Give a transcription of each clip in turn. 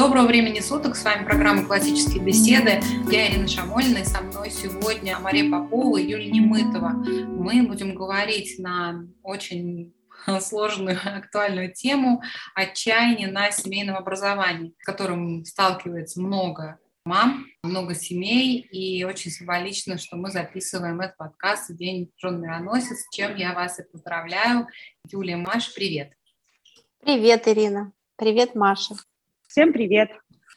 Доброго времени суток, с вами программа «Классические беседы». Я Ирина Шамолина, и со мной сегодня Мария Попова и Юлия Немытова. Мы будем говорить на очень сложную актуальную тему отчаяние на семейном образовании, с которым сталкивается много мам, много семей, и очень символично, что мы записываем этот подкаст в День жен мироносец, с чем я вас и поздравляю. Юлия, Маша, привет. Привет, Ирина. Привет, Маша. Всем привет.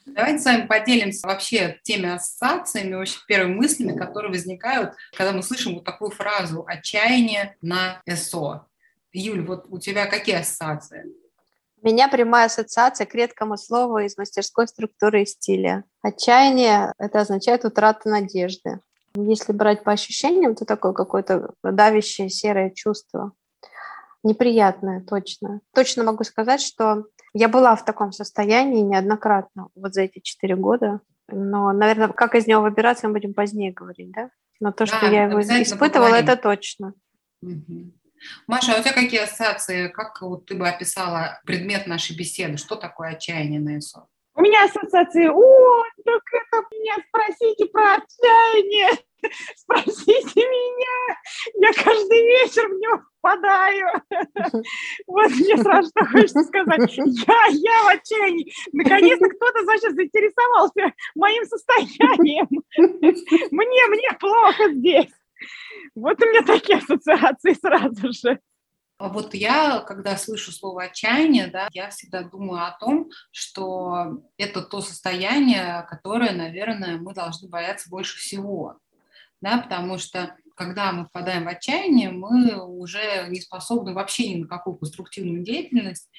Давайте с вами поделимся вообще теми ассоциациями, вообще первыми мыслями, которые возникают, когда мы слышим вот такую фразу «отчаяние на СО». Юль, вот у тебя какие ассоциации? У меня прямая ассоциация к редкому слову из мастерской структуры и стиля. Отчаяние – это означает утрата надежды. Если брать по ощущениям, то такое какое-то давящее серое чувство. Неприятное, точно. Точно могу сказать, что я была в таком состоянии неоднократно вот за эти четыре года. Но, наверное, как из него выбираться, мы будем позднее говорить, да? Но то, что да, я его испытывала, поговорим. это точно. Угу. Маша, а у тебя какие ассоциации? Как вот ты бы описала предмет нашей беседы? Что такое отчаяние на ИСО? Меня ассоциации, о, так это меня спросите про отчаяние, спросите меня, я каждый вечер в него впадаю. Вот мне сразу что хочется сказать, я, я в отчаянии. Наконец-то кто-то, значит, заинтересовался моим состоянием. Мне, мне плохо здесь. Вот у меня такие ассоциации сразу же. А вот я, когда слышу слово отчаяние, да, я всегда думаю о том, что это то состояние, которое, наверное, мы должны бояться больше всего. Да, потому что когда мы впадаем в отчаяние, мы уже не способны вообще ни на какую конструктивную деятельность.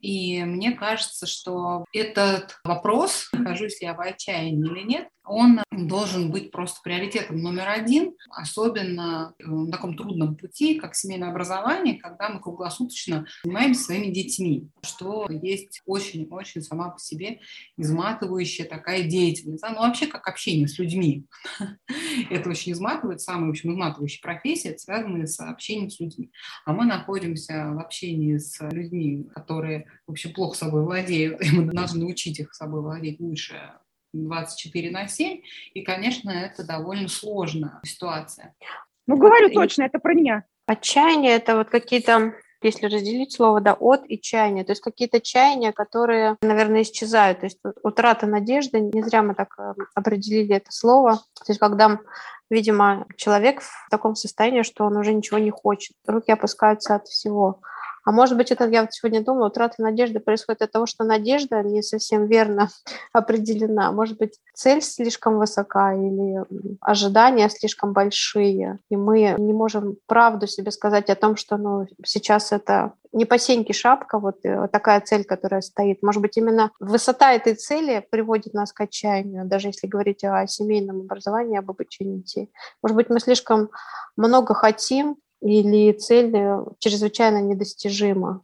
И мне кажется, что этот вопрос, нахожусь я в отчаянии или нет, он должен быть просто приоритетом номер один, особенно э, на таком трудном пути, как семейное образование, когда мы круглосуточно занимаемся своими детьми, что есть очень-очень сама по себе изматывающая такая деятельность. Ну, вообще, как общение с людьми. Это очень изматывает, самая, в общем, изматывающая профессия, связано с общением с людьми. А мы находимся в общении с людьми, которые вообще плохо собой владеют, и мы должны учить их собой владеть лучше, 24 на 7, и, конечно, это довольно сложная ситуация. Ну, говорю вот, точно, это про меня. Отчаяние – это вот какие-то если разделить слово, да, от и чаяния, то есть какие-то чаяния, которые, наверное, исчезают, то есть утрата надежды, не зря мы так э, определили это слово, то есть когда, видимо, человек в таком состоянии, что он уже ничего не хочет, руки опускаются от всего, а может быть, это я вот сегодня думала, утрата надежды происходит от того, что надежда не совсем верно определена. Может быть, цель слишком высока или ожидания слишком большие, и мы не можем правду себе сказать о том, что ну, сейчас это не по сеньке шапка, вот э, такая цель, которая стоит. Может быть, именно высота этой цели приводит нас к отчаянию, даже если говорить о семейном образовании, об обучении детей. Может быть, мы слишком много хотим, или цель э, чрезвычайно недостижима.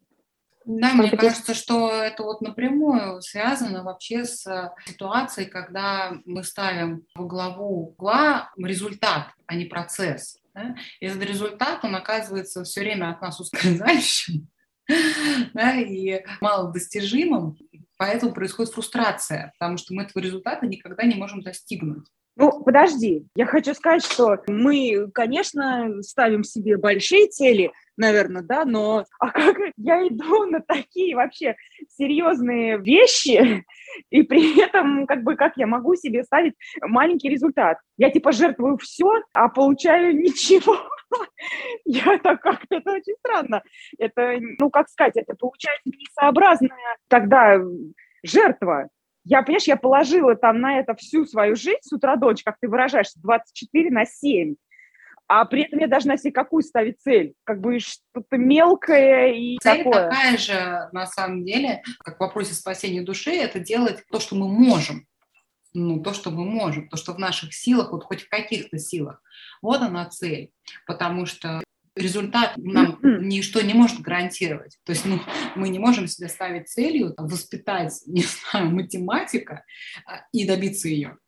Да, мне кажется, что это вот напрямую связано вообще с ситуацией, когда мы ставим во главу угла результат, а не процесс. Да? И этот результат, он оказывается все время от нас ускользающим да, и малодостижимым, поэтому происходит фрустрация, потому что мы этого результата никогда не можем достигнуть. Ну, подожди, я хочу сказать, что мы, конечно, ставим себе большие цели, наверное, да, но а как я иду на такие вообще серьезные вещи, и при этом, как бы, как я могу себе ставить маленький результат? Я, типа, жертвую все, а получаю ничего. Я так как-то, это очень странно. Это, ну, как сказать, это получается несообразная тогда жертва. Я, понимаешь, я положила там на это всю свою жизнь с утра до ночи, как ты выражаешься, 24 на 7. А при этом я должна себе какую ставить цель? Как бы что-то мелкое и Цель такое. такая же, на самом деле, как в вопросе спасения души, это делать то, что мы можем. Ну, то, что мы можем, то, что в наших силах, вот хоть в каких-то силах. Вот она цель. Потому что результат нам ничто не может гарантировать. То есть ну, мы не можем себе ставить целью воспитать, не знаю, математика а, и добиться ее.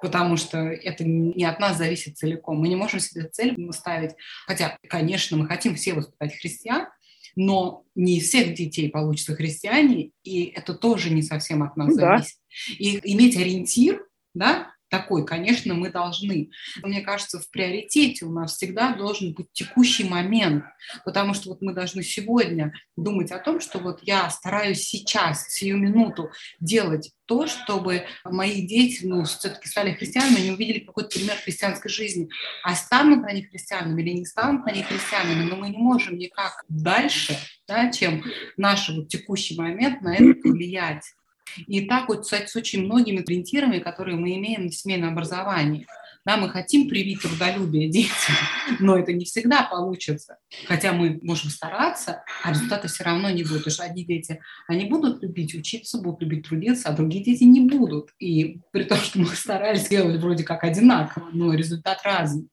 Потому что это не от нас зависит целиком. Мы не можем себе цель ставить. Хотя, конечно, мы хотим все воспитать христиан, Но не из всех детей получатся христиане, и это тоже не совсем от нас ну, зависит. Да. И иметь ориентир, да, такой, конечно, мы должны. Мне кажется, в приоритете у нас всегда должен быть текущий момент, потому что вот мы должны сегодня думать о том, что вот я стараюсь сейчас, сию минуту делать то, чтобы мои дети, ну, все-таки стали христианами, они увидели какой-то пример христианской жизни. А станут они христианами или не станут они христианами, но мы не можем никак дальше, да, чем наш вот текущий момент на это влиять. И так вот, с очень многими ориентирами, которые мы имеем в семейном образовании. Да, мы хотим привить трудолюбие детям, но это не всегда получится. Хотя мы можем стараться, а результата все равно не будет. Потому что одни дети, они будут любить учиться, будут любить трудиться, а другие дети не будут. И при том, что мы старались делать вроде как одинаково, но результат разный.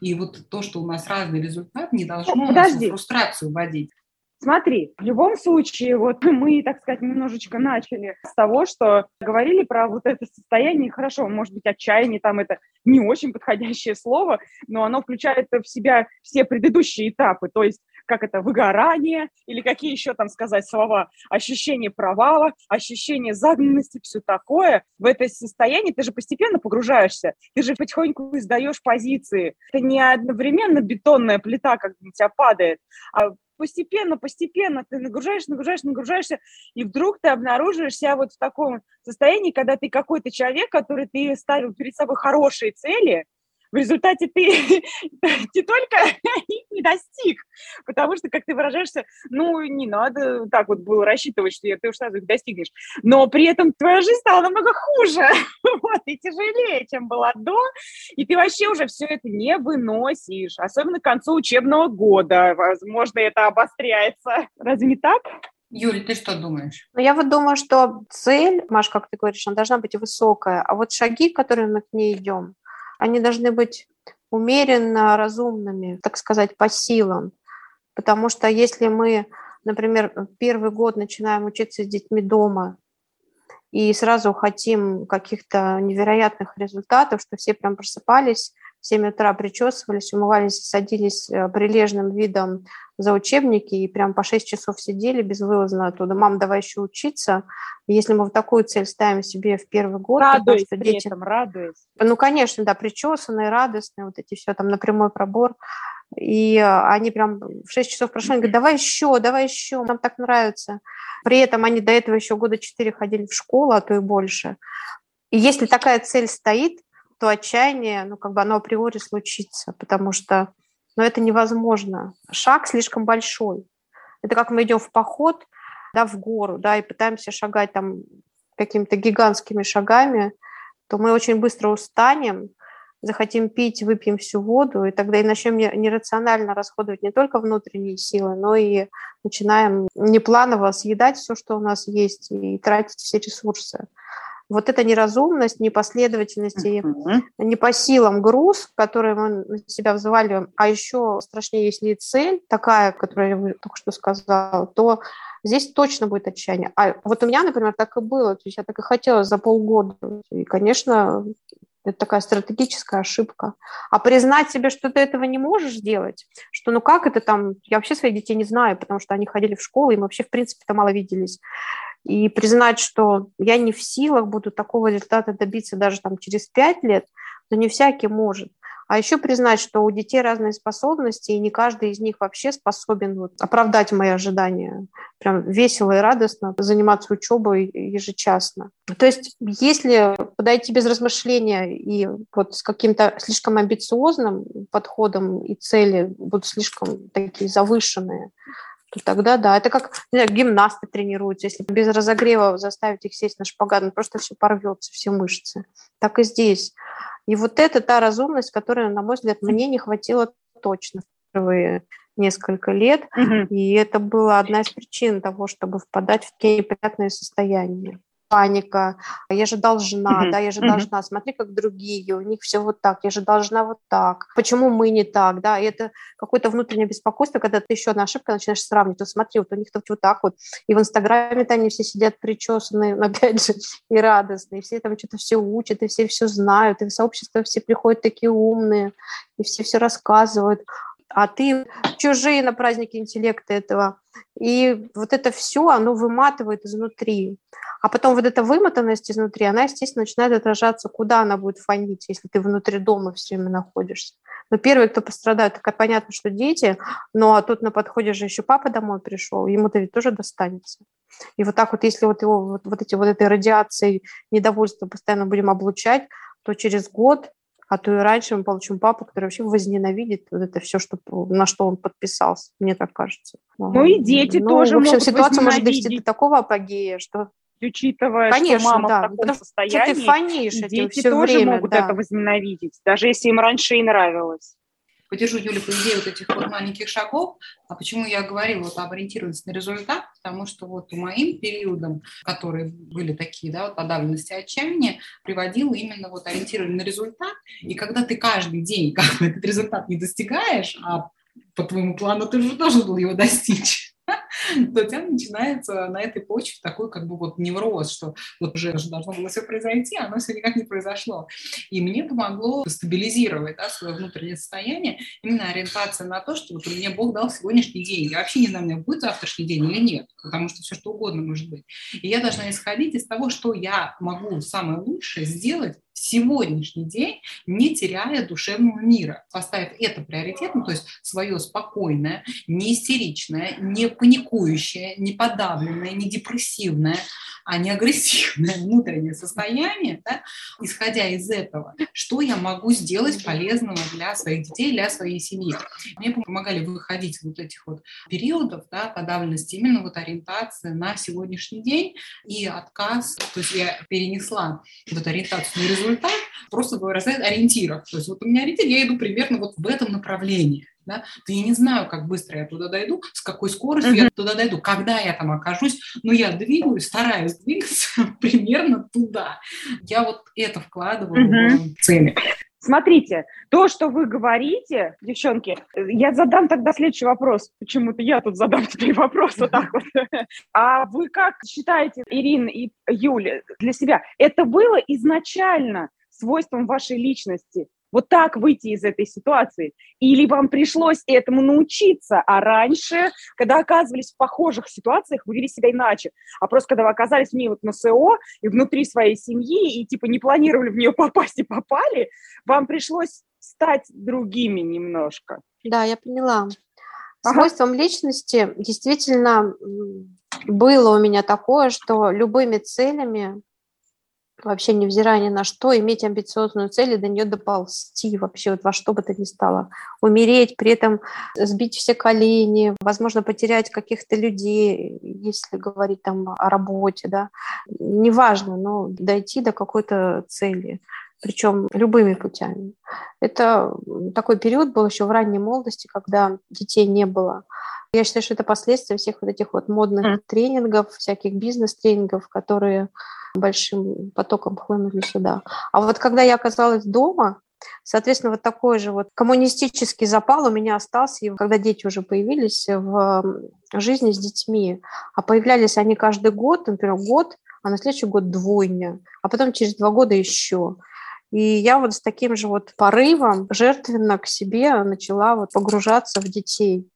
И вот то, что у нас разный результат, не должно ну, нас в фрустрацию вводить. Смотри, в любом случае, вот мы, так сказать, немножечко начали с того, что говорили про вот это состояние, хорошо, может быть, отчаяние, там это не очень подходящее слово, но оно включает в себя все предыдущие этапы, то есть как это, выгорание, или какие еще там сказать слова, ощущение провала, ощущение загнанности, все такое. В это состояние ты же постепенно погружаешься, ты же потихоньку издаешь позиции. Это не одновременно бетонная плита, как у тебя падает, а постепенно, постепенно ты нагружаешь, нагружаешь, нагружаешься, и вдруг ты обнаруживаешь себя вот в таком состоянии, когда ты какой-то человек, который ты ставил перед собой хорошие цели, в результате ты не только их не достиг, потому что, как ты выражаешься, ну, не надо так вот было рассчитывать, что ты уж сразу их достигнешь, но при этом твоя жизнь стала намного хуже, вот, и тяжелее, чем была до, и ты вообще уже все это не выносишь, особенно к концу учебного года, возможно, это обостряется. Разве не так? Юль, ты что думаешь? Ну, я вот думаю, что цель, Маш, как ты говоришь, она должна быть высокая, а вот шаги, которые мы к ней идем, они должны быть умеренно разумными, так сказать, по силам. Потому что если мы, например, первый год начинаем учиться с детьми дома и сразу хотим каких-то невероятных результатов, что все прям просыпались, в 7 утра причесывались, умывались, садились э, прилежным видом за учебники и прям по 6 часов сидели безвылазно оттуда. Мам, давай еще учиться. Если мы вот такую цель ставим себе в первый год, радуясь то, что дети... этом, радуясь. Ну, конечно, да, причесанные, радостные, вот эти все там на прямой пробор. И они прям в 6 часов прошли, они говорят, давай еще, давай еще, нам так нравится. При этом они до этого еще года 4 ходили в школу, а то и больше. И если такая цель стоит, то отчаяние, ну, как бы оно априори случится, потому что но это невозможно. Шаг слишком большой. Это как мы идем в поход, да, в гору, да, и пытаемся шагать там какими-то гигантскими шагами, то мы очень быстро устанем, захотим пить, выпьем всю воду, и тогда и начнем нерационально расходовать не только внутренние силы, но и начинаем непланово съедать все, что у нас есть, и тратить все ресурсы вот эта неразумность, непоследовательность и uh-huh. не по силам груз, который мы на себя взваливаем, а еще страшнее, если цель такая, которую я только что сказала, то здесь точно будет отчаяние. А вот у меня, например, так и было, то есть я так и хотела за полгода. И, конечно, это такая стратегическая ошибка. А признать себе, что ты этого не можешь сделать, что ну как это там, я вообще своих детей не знаю, потому что они ходили в школу, и мы вообще в принципе-то мало виделись и признать, что я не в силах буду такого результата добиться даже там через пять лет, но не всякий может. А еще признать, что у детей разные способности, и не каждый из них вообще способен вот, оправдать мои ожидания. Прям весело и радостно заниматься учебой ежечасно. То есть если подойти без размышления и вот с каким-то слишком амбициозным подходом и цели будут слишком такие завышенные, то тогда да, это как не знаю, гимнасты тренируются, если без разогрева заставить их сесть на шпагат, ну, просто все порвется, все мышцы. Так и здесь. И вот это та разумность, которая, на мой взгляд, мне не хватило точно впервые несколько лет, угу. и это была одна из причин того, чтобы впадать в такие неприятные состояния паника, я же должна, mm-hmm. да, я же mm-hmm. должна, смотри, как другие, у них все вот так, я же должна вот так, почему мы не так, да, и это какое-то внутреннее беспокойство, когда ты еще одна ошибка начинаешь сравнивать, вот смотри, вот у них тут вот так вот, и в Инстаграме-то они все сидят причесанные, опять же, и радостные, и все там что-то все учат, и все все знают, и в сообщество все приходят такие умные, и все все рассказывают, а ты чужие на празднике интеллекта этого. И вот это все, оно выматывает изнутри. А потом вот эта вымотанность изнутри, она, естественно, начинает отражаться, куда она будет фонить, если ты внутри дома все время находишься. Но первый, кто пострадает, так понятно, что дети, но а тут на подходе же еще папа домой пришел, ему-то ведь тоже достанется. И вот так вот, если вот его вот, вот эти вот этой радиацией недовольства постоянно будем облучать, то через год а то и раньше мы получим папу, который вообще возненавидит вот это все, что, на что он подписался, мне так кажется. Ну и дети ну, тоже в общем, ситуация может довести до такого апогея, что учитывая, Конечно, что мама да, в таком состоянии, что ты фонишь дети тоже время, могут да. это возненавидеть, даже если им раньше и нравилось поддержу Юлю по идее вот этих вот маленьких шагов. А почему я говорила вот об ориентированности на результат? Потому что вот по моим периодам, которые были такие, да, вот подавленности отчаяния, приводила именно вот ориентирование на результат. И когда ты каждый день как этот результат не достигаешь, а по твоему плану ты уже должен был его достичь, тебя начинается на этой почве такой как бы вот невроз, что вот уже должно было все произойти, а оно все никак не произошло. И мне помогло стабилизировать да, свое внутреннее состояние, именно ориентация на то, что вот мне Бог дал сегодняшний день. Я вообще не знаю, меня будет завтрашний день или нет, потому что все что угодно может быть. И я должна исходить из того, что я могу самое лучшее сделать сегодняшний день, не теряя душевного мира, поставив это приоритетом, то есть свое спокойное, не истеричное, не паникующее, не подавленное, не депрессивное, а не агрессивное внутреннее состояние, да, исходя из этого, что я могу сделать полезного для своих детей, для своей семьи. Мне помогали выходить вот этих вот периодов да, подавленности, именно вот ориентация на сегодняшний день и отказ, то есть я перенесла вот ориентацию на результат результат просто выражает ориентиров. То есть вот у меня ориентир, я иду примерно вот в этом направлении. Да? То я не знаю, как быстро я туда дойду, с какой скоростью uh-huh. я туда дойду, когда я там окажусь, но я двигаюсь, стараюсь двигаться примерно туда. Я вот это вкладываю uh-huh. в цели. Смотрите, то, что вы говорите, девчонки, я задам тогда следующий вопрос. Почему-то я тут задам теперь вопрос вот так вот. А вы как считаете, Ирина и Юля, для себя, это было изначально свойством вашей личности? Вот так выйти из этой ситуации. Или вам пришлось этому научиться, а раньше, когда оказывались в похожих ситуациях, вы вели себя иначе. А просто когда вы оказались в ней вот на СО и внутри своей семьи, и типа не планировали в нее попасть и попали, вам пришлось стать другими немножко. Да, я поняла. Ага. Свойством личности действительно было у меня такое, что любыми целями вообще невзирая ни на что, иметь амбициозную цель и до нее доползти вообще вот во что бы то ни стало. Умереть, при этом сбить все колени, возможно, потерять каких-то людей, если говорить там о работе, да, неважно, но дойти до какой-то цели причем любыми путями. Это такой период был еще в ранней молодости, когда детей не было. Я считаю, что это последствия всех вот этих вот модных mm. тренингов, всяких бизнес-тренингов, которые большим потоком хлынули сюда. А вот когда я оказалась дома, Соответственно, вот такой же вот коммунистический запал у меня остался, и когда дети уже появились в жизни с детьми. А появлялись они каждый год, например, год, а на следующий год двойня, а потом через два года еще. И я вот с таким же вот порывом жертвенно к себе начала вот погружаться в детей.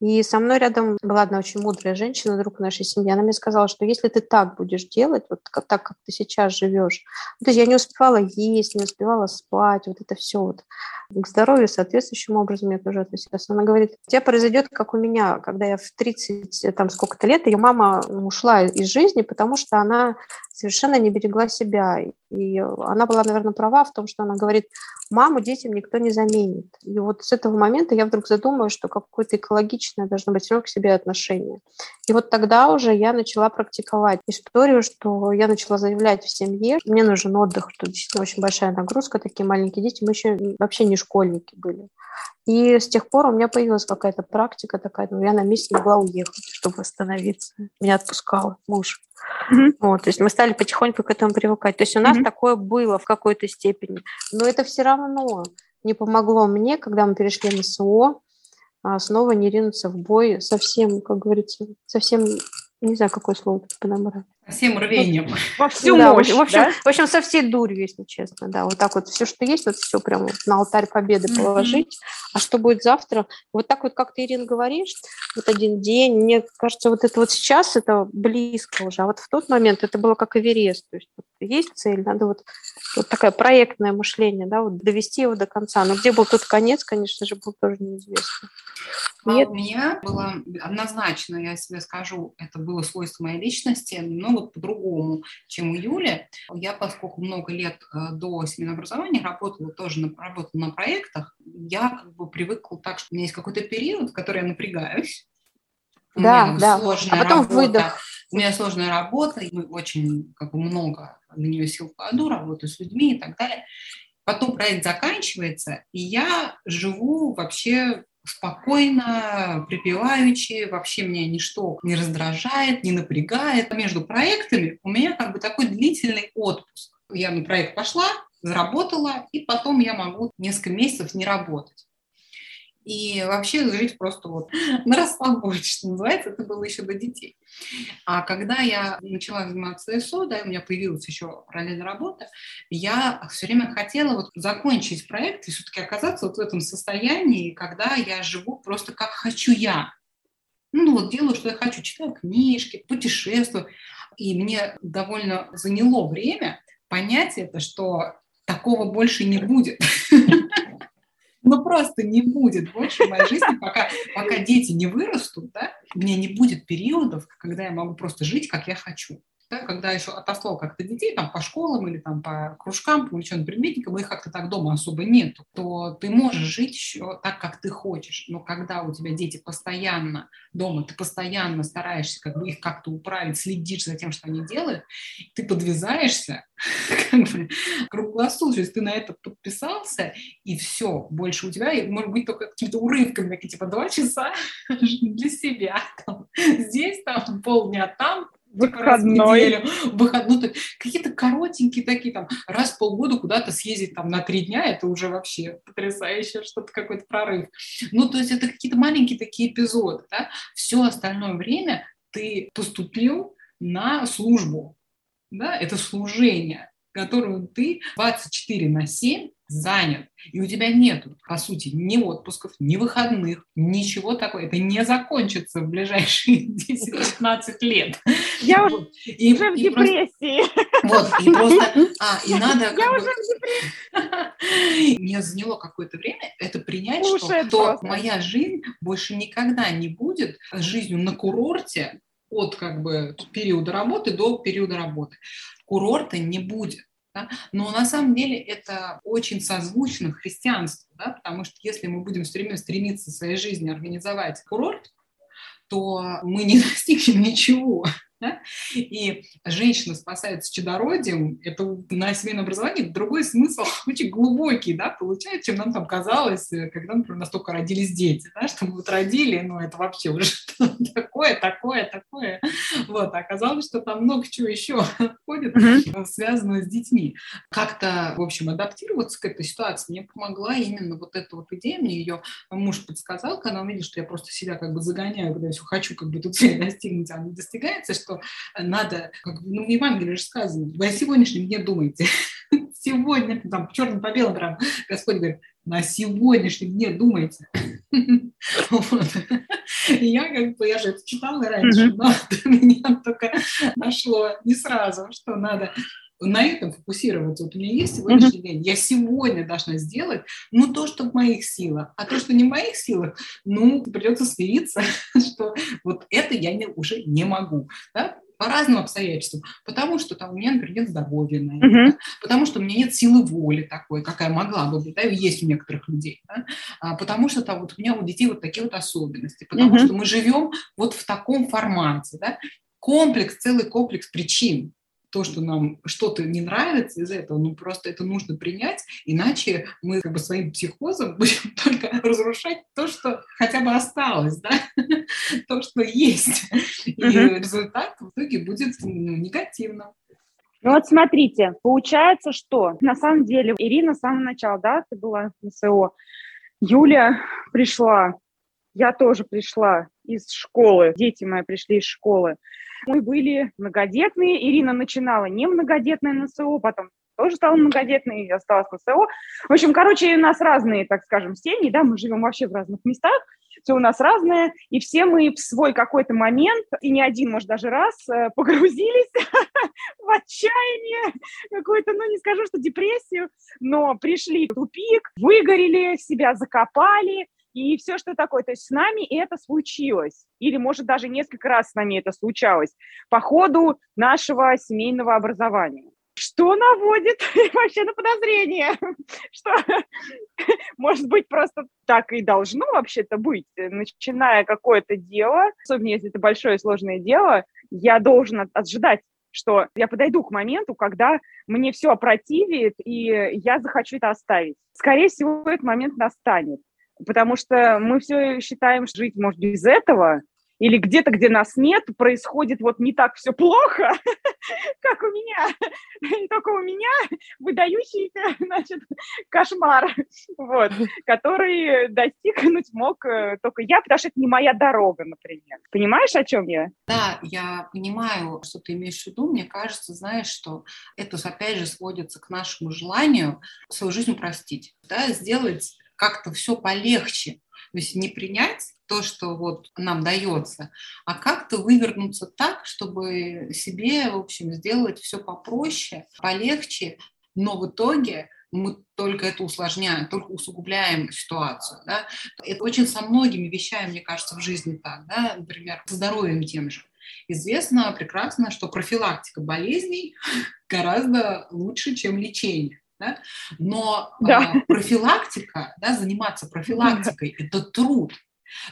И со мной рядом была одна очень мудрая женщина, друг нашей семьи. Она мне сказала, что если ты так будешь делать, вот так, как ты сейчас живешь, то есть я не успевала есть, не успевала спать, вот это все вот к здоровью соответствующим образом я тоже относилась. Она говорит, у тебя произойдет, как у меня, когда я в 30, там сколько-то лет, ее мама ушла из жизни, потому что она совершенно не берегла себя. И она была, наверное, права в том, что она говорит, маму детям никто не заменит. И вот с этого момента я вдруг задумалась, что какое-то экологичное должно быть все к себе отношение. И вот тогда уже я начала практиковать историю, что я начала заявлять в семье, мне нужен отдых, что действительно очень большая нагрузка, такие маленькие дети, мы еще вообще не школьники были. И с тех пор у меня появилась какая-то практика такая, ну, я на месте могла уехать, чтобы восстановиться. Меня отпускал муж. Mm-hmm. Вот, то есть мы стали потихоньку к этому привыкать. То есть у нас mm-hmm. такое было в какой-то степени. Но это все равно не помогло мне, когда мы перешли на СО, снова не ринуться в бой совсем, как говорится, совсем Не знаю, какое слово тут подобрать. Всем рвением. Во всю да, мощь, в, общем, да? в общем, со всей дурью, если честно, да, вот так вот все, что есть, вот все прямо вот на алтарь победы Мгм. положить. А что будет завтра? Вот так вот, как ты, Ирина, говоришь, вот один день, мне кажется, вот это вот сейчас это близко уже, а вот в тот момент это было как Эверест, то есть вот есть цель, надо вот, вот такое проектное мышление, да, вот довести его до конца. Но где был тот конец, конечно же, был тоже неизвестно. А Нет. у меня было однозначно, я себе скажу, это было свойство моей личности, но вот по-другому, чем у Юли. Я, поскольку много лет э, до семейного образования работала тоже на, работала на проектах, я как бы привыкла так, что у меня есть какой-то период, в который я напрягаюсь. Да, да. А потом работа. выдох. У меня сложная работа, и очень как бы много на нее сил кладу, работаю с людьми и так далее. Потом проект заканчивается, и я живу вообще спокойно, припеваючи, вообще меня ничто не раздражает, не напрягает. Между проектами у меня как бы такой длительный отпуск. Я на проект пошла, заработала, и потом я могу несколько месяцев не работать. И вообще жить просто вот на расслабоне, что называется, это было еще до детей. А когда я начала заниматься СО, да, у меня появилась еще параллельная работа, я все время хотела вот закончить проект и все-таки оказаться вот в этом состоянии, когда я живу просто как хочу я. Ну, вот делаю, что я хочу, читаю книжки, путешествую. И мне довольно заняло время понять это, что такого больше не будет. Ну, просто не будет больше в моей жизни, пока, пока дети не вырастут, да, у меня не будет периодов, когда я могу просто жить, как я хочу. Да, когда еще отослал как-то детей там, по школам или там, по кружкам, по увлеченным предметникам, их как-то так дома особо нету, то ты можешь жить еще так, как ты хочешь. Но когда у тебя дети постоянно дома, ты постоянно стараешься как бы их как-то управить, следишь за тем, что они делают, ты подвязаешься, как бы, круглосуточно, то есть ты на это подписался, и все, больше у тебя, может быть, только какими-то урывками, такие, типа, два часа для себя, там, здесь, там, полдня, там, Выходной. неделю, выходной, ну, какие-то коротенькие такие, там, раз в полгода куда-то съездить там на три дня, это уже вообще потрясающе, что-то какой-то прорыв. Ну, то есть это какие-то маленькие такие эпизоды, да, все остальное время ты поступил на службу, да, это служение, которым ты 24 на 7 занят, и у тебя нет, по сути, ни отпусков, ни выходных, ничего такого. Это не закончится в ближайшие 10-15 лет. Я уже, Вот. И- уже в и просто- депрессии. вот, и просто, а, и надо Я бы- уже в Мне заняло какое-то время это принять, Слушай, что, что моя жизнь больше никогда не будет жизнью на курорте от как бы периода работы до периода работы. Курорта не будет. Да. Но на самом деле это очень созвучно христианству, да, потому что если мы будем стремиться в своей жизни организовать курорт, то мы не достигнем ничего. Да. И женщина спасается чадородием, это на семейном образовании другой смысл очень глубокий, да, получает, чем нам там казалось, э, когда, например, настолько родились дети, да, что мы вот родили, ну, это вообще уже такое, такое, такое. Вот, а оказалось, что там много чего еще входит, связанного с детьми. Как-то, в общем, адаптироваться к этой ситуации мне помогла именно вот эта вот идея, мне ее муж подсказал, когда он видел, что я просто себя как бы загоняю, когда я все хочу как бы тут достигнуть, а не достигается, что надо, как, ну, в Евангелии же сказано, вы о сегодняшнем дне думаете. Сегодня, там, черным по белому прям, Господь говорит, на сегодняшнем дне думайте. Вот. Я как бы, я же это читала раньше, но до меня только нашло не сразу, что надо на этом фокусироваться. Вот у меня есть сегодняшний день, я сегодня должна сделать, ну, то, что в моих силах, а то, что не в моих силах, ну, придется смириться, что вот это я не, уже не могу, да? по разным обстоятельствам, потому что там у меня, например, нет здоровья на это, Мгм. да, потому что у меня нет силы воли такой, какая могла бы быть, да, есть у некоторых людей, да, а, потому что там вот у меня у детей вот такие вот особенности, потому Мгм. что мы живем вот в таком формате, да, комплекс, целый комплекс причин, то, что нам что-то не нравится из этого, ну просто это нужно принять, иначе мы как бы своим психозом будем только разрушать то, что хотя бы осталось, да, то, что есть. И результат в итоге будет ну, негативным. Ну вот смотрите, получается, что на самом деле Ирина с самого начала, да, ты была на СО, Юля пришла, я тоже пришла из школы, дети мои пришли из школы. Мы были многодетные. Ирина начинала не многодетное НСО, потом тоже стала многодетной и осталась на СО. В общем, короче, у нас разные, так скажем, семьи, да, мы живем вообще в разных местах, все у нас разное, и все мы в свой какой-то момент, и не один, может, даже раз, э, погрузились в отчаяние, какую-то, ну, не скажу, что депрессию, но пришли в тупик, выгорели, себя закопали, и все, что такое. То есть с нами это случилось. Или, может, даже несколько раз с нами это случалось по ходу нашего семейного образования что наводит вообще на подозрение, что, может быть, просто так и должно вообще-то быть. Начиная какое-то дело, особенно если это большое сложное дело, я должен ожидать что я подойду к моменту, когда мне все опротивит, и я захочу это оставить. Скорее всего, этот момент настанет, потому что мы все считаем, что жить может без этого, или где-то, где нас нет, происходит вот не так все плохо, как у меня. И только у меня выдающийся, значит, кошмар, вот, который достигнуть мог э, только я, потому что это не моя дорога, например. Понимаешь, о чем я? Да, я понимаю, что ты имеешь в виду. Мне кажется, знаешь, что это опять же сводится к нашему желанию свою жизнь упростить, да, сделать как-то все полегче. То есть не принять то, что вот нам дается, а как-то вывернуться так, чтобы себе, в общем, сделать все попроще, полегче, но в итоге мы только это усложняем, только усугубляем ситуацию. Да? Это очень со многими вещами, мне кажется, в жизни так. Да? Например, со здоровьем тем же. Известно прекрасно, что профилактика болезней гораздо лучше, чем лечение. Да? Но да. А, профилактика, да, заниматься профилактикой – это труд,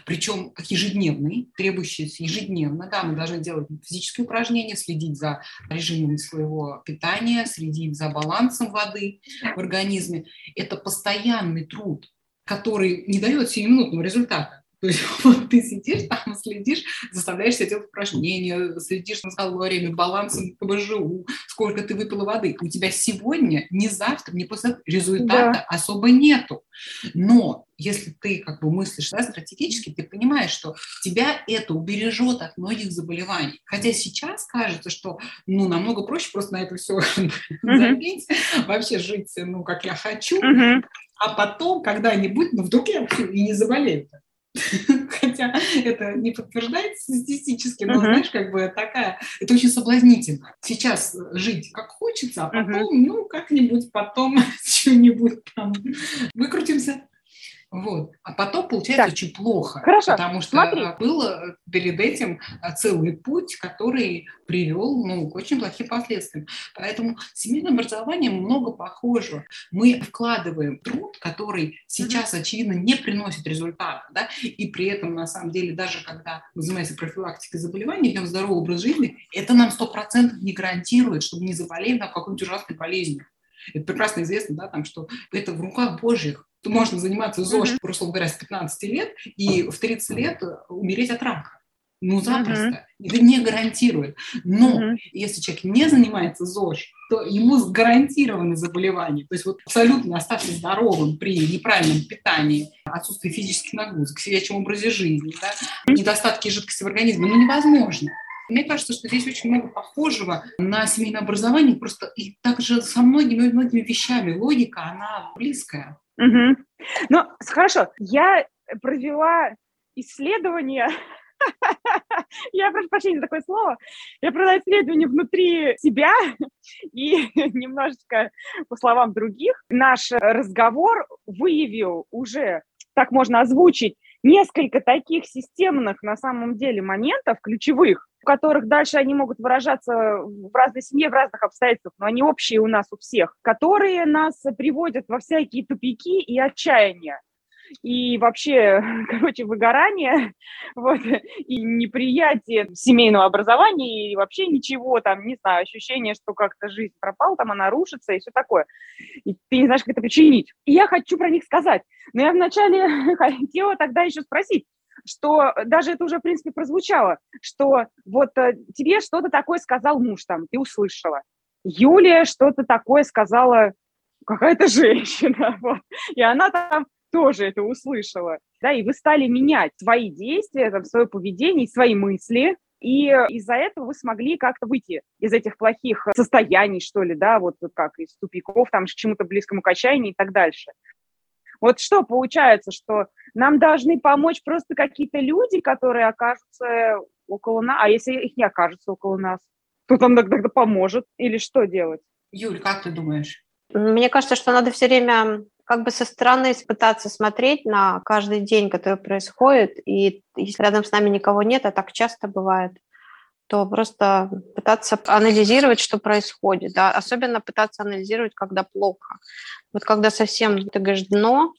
причем ежедневный, требующийся ежедневно. Да, мы должны делать физические упражнения, следить за режимом своего питания, следить за балансом воды в организме. Это постоянный труд, который не дает сиюминутного результата. То есть вот ты сидишь там, следишь, заставляешь себя делать упражнения, следишь за калориями, балансом КБЖУ, сколько ты выпила воды. У тебя сегодня, не завтра, не после результата да. особо нету. Но если ты как бы мыслишь да, стратегически, ты понимаешь, что тебя это убережет от многих заболеваний. Хотя сейчас кажется, что ну, намного проще просто на это все забить, вообще жить, ну, как я хочу, а потом когда-нибудь, ну, вдруг я и не заболею. Хотя это не подтверждается статистически, но, uh-huh. знаешь, как бы такая, это очень соблазнительно. Сейчас жить как хочется, а потом, uh-huh. ну, как-нибудь потом что-нибудь там выкрутимся. Вот. А потом получается так. очень плохо, Хорошо. потому что Смотри. был э, перед этим э, целый путь, который привел ну, к очень плохим последствиям. Поэтому семейное образование много похоже. Мы вкладываем труд, который сейчас, очевидно, не приносит результата, да? и при этом, на самом деле, даже когда мы занимаемся профилактикой заболеваний, ведем здоровый образ жизни, это нам 100% не гарантирует, чтобы не заболели на какой-нибудь ужасной болезнью. Это прекрасно известно, да, там, что это в руках Божьих можно заниматься ЗОЖ, mm-hmm. просто говоря, с 15 лет и в 30 лет умереть от рака. Ну, запросто. Mm-hmm. Это не гарантирует. Но mm-hmm. если человек не занимается ЗОЖ, то ему гарантированы заболевания. То есть вот абсолютно остаться здоровым при неправильном питании, отсутствии физических нагрузок, сидячем образе жизни, да, недостатке жидкости в организме, ну, невозможно. Мне кажется, что здесь очень много похожего на семейное образование, просто и также со многими многими вещами. Логика, она близкая. Угу. Ну, хорошо, я провела исследование, я прошу прощения за такое слово, я провела исследование внутри себя и немножечко по словам других. Наш разговор выявил уже, так можно озвучить, несколько таких системных на самом деле моментов, ключевых, в которых дальше они могут выражаться в разной семье, в разных обстоятельствах, но они общие у нас у всех, которые нас приводят во всякие тупики и отчаяния и вообще, короче, выгорание, вот, и неприятие семейного образования, и вообще ничего, там, не знаю, ощущение, что как-то жизнь пропала, там она рушится и все такое. И ты не знаешь, как это починить. И я хочу про них сказать. Но я вначале хотела тогда еще спросить, что даже это уже, в принципе, прозвучало, что вот э, тебе что-то такое сказал муж там, ты услышала. Юлия что-то такое сказала какая-то женщина, вот. и она там тоже это услышала, да, и вы стали менять свои действия, там, свое поведение, свои мысли, и из-за этого вы смогли как-то выйти из этих плохих состояний, что ли, да, вот как из тупиков, там, к чему-то близкому к отчаянию и так дальше. Вот что получается, что нам должны помочь просто какие-то люди, которые окажутся около нас, а если их не окажется около нас, кто там тогда поможет или что делать? Юль, как ты думаешь? Мне кажется, что надо все время как бы со стороны пытаться смотреть на каждый день, который происходит, и если рядом с нами никого нет, а так часто бывает, то просто пытаться анализировать, что происходит, да, особенно пытаться анализировать, когда плохо. Вот когда совсем, ты говоришь, дно,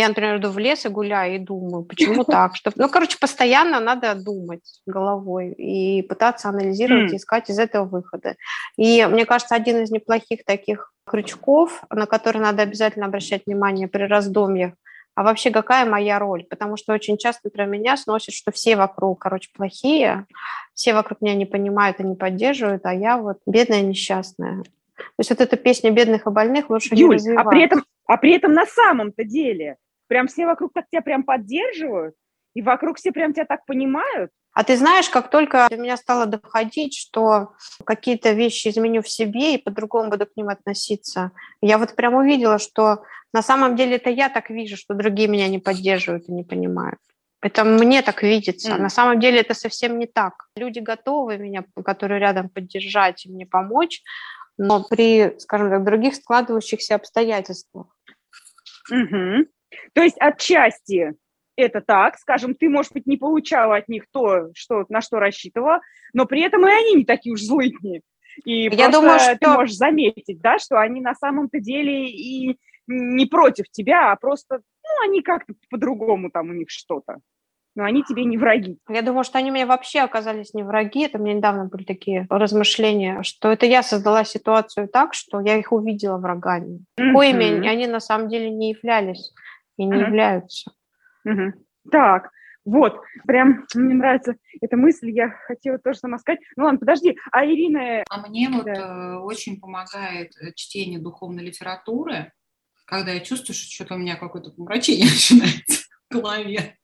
я, например, иду в лес и гуляю и думаю, почему так? Что... Ну, короче, постоянно надо думать головой и пытаться анализировать, mm. искать из этого выхода. И мне кажется, один из неплохих таких крючков, на которые надо обязательно обращать внимание при раздумьях, а вообще какая моя роль? Потому что очень часто про меня сносят, что все вокруг, короче, плохие, все вокруг меня не понимают и не поддерживают, а я вот бедная несчастная. То есть вот эта песня бедных и больных лучше Юль, не развивать. А при этом, а при этом на самом-то деле прям все вокруг так тебя прям поддерживают, и вокруг все прям тебя так понимают. А ты знаешь, как только до меня стало доходить, что какие-то вещи изменю в себе и по-другому буду к ним относиться, я вот прям увидела, что на самом деле это я так вижу, что другие меня не поддерживают и не понимают. Это мне так видится. Mm. На самом деле это совсем не так. Люди готовы меня, которые рядом поддержать и мне помочь, но при, скажем так, других складывающихся обстоятельствах. Угу. То есть отчасти это так, скажем, ты, может быть, не получала от них то, что, на что рассчитывала, но при этом и они не такие уж злые. И Я думаю, что ты можешь заметить, да, что они на самом-то деле и не против тебя, а просто, ну, они как-то по-другому там у них что-то. Но они тебе не враги. Я думаю, что они мне вообще оказались не враги. Это мне недавно были такие размышления, что это я создала ситуацию так, что я их увидела врагами. Mm-hmm. Коими они на самом деле не являлись и не uh-huh. являются. Uh-huh. Так, вот, прям мне нравится эта мысль, я хотела тоже сама сказать. Ну ладно, подожди, а Ирина... А мне да. вот э, очень помогает э, чтение духовной литературы, когда я чувствую, что что-то у меня какое-то помрачение начинается в голове.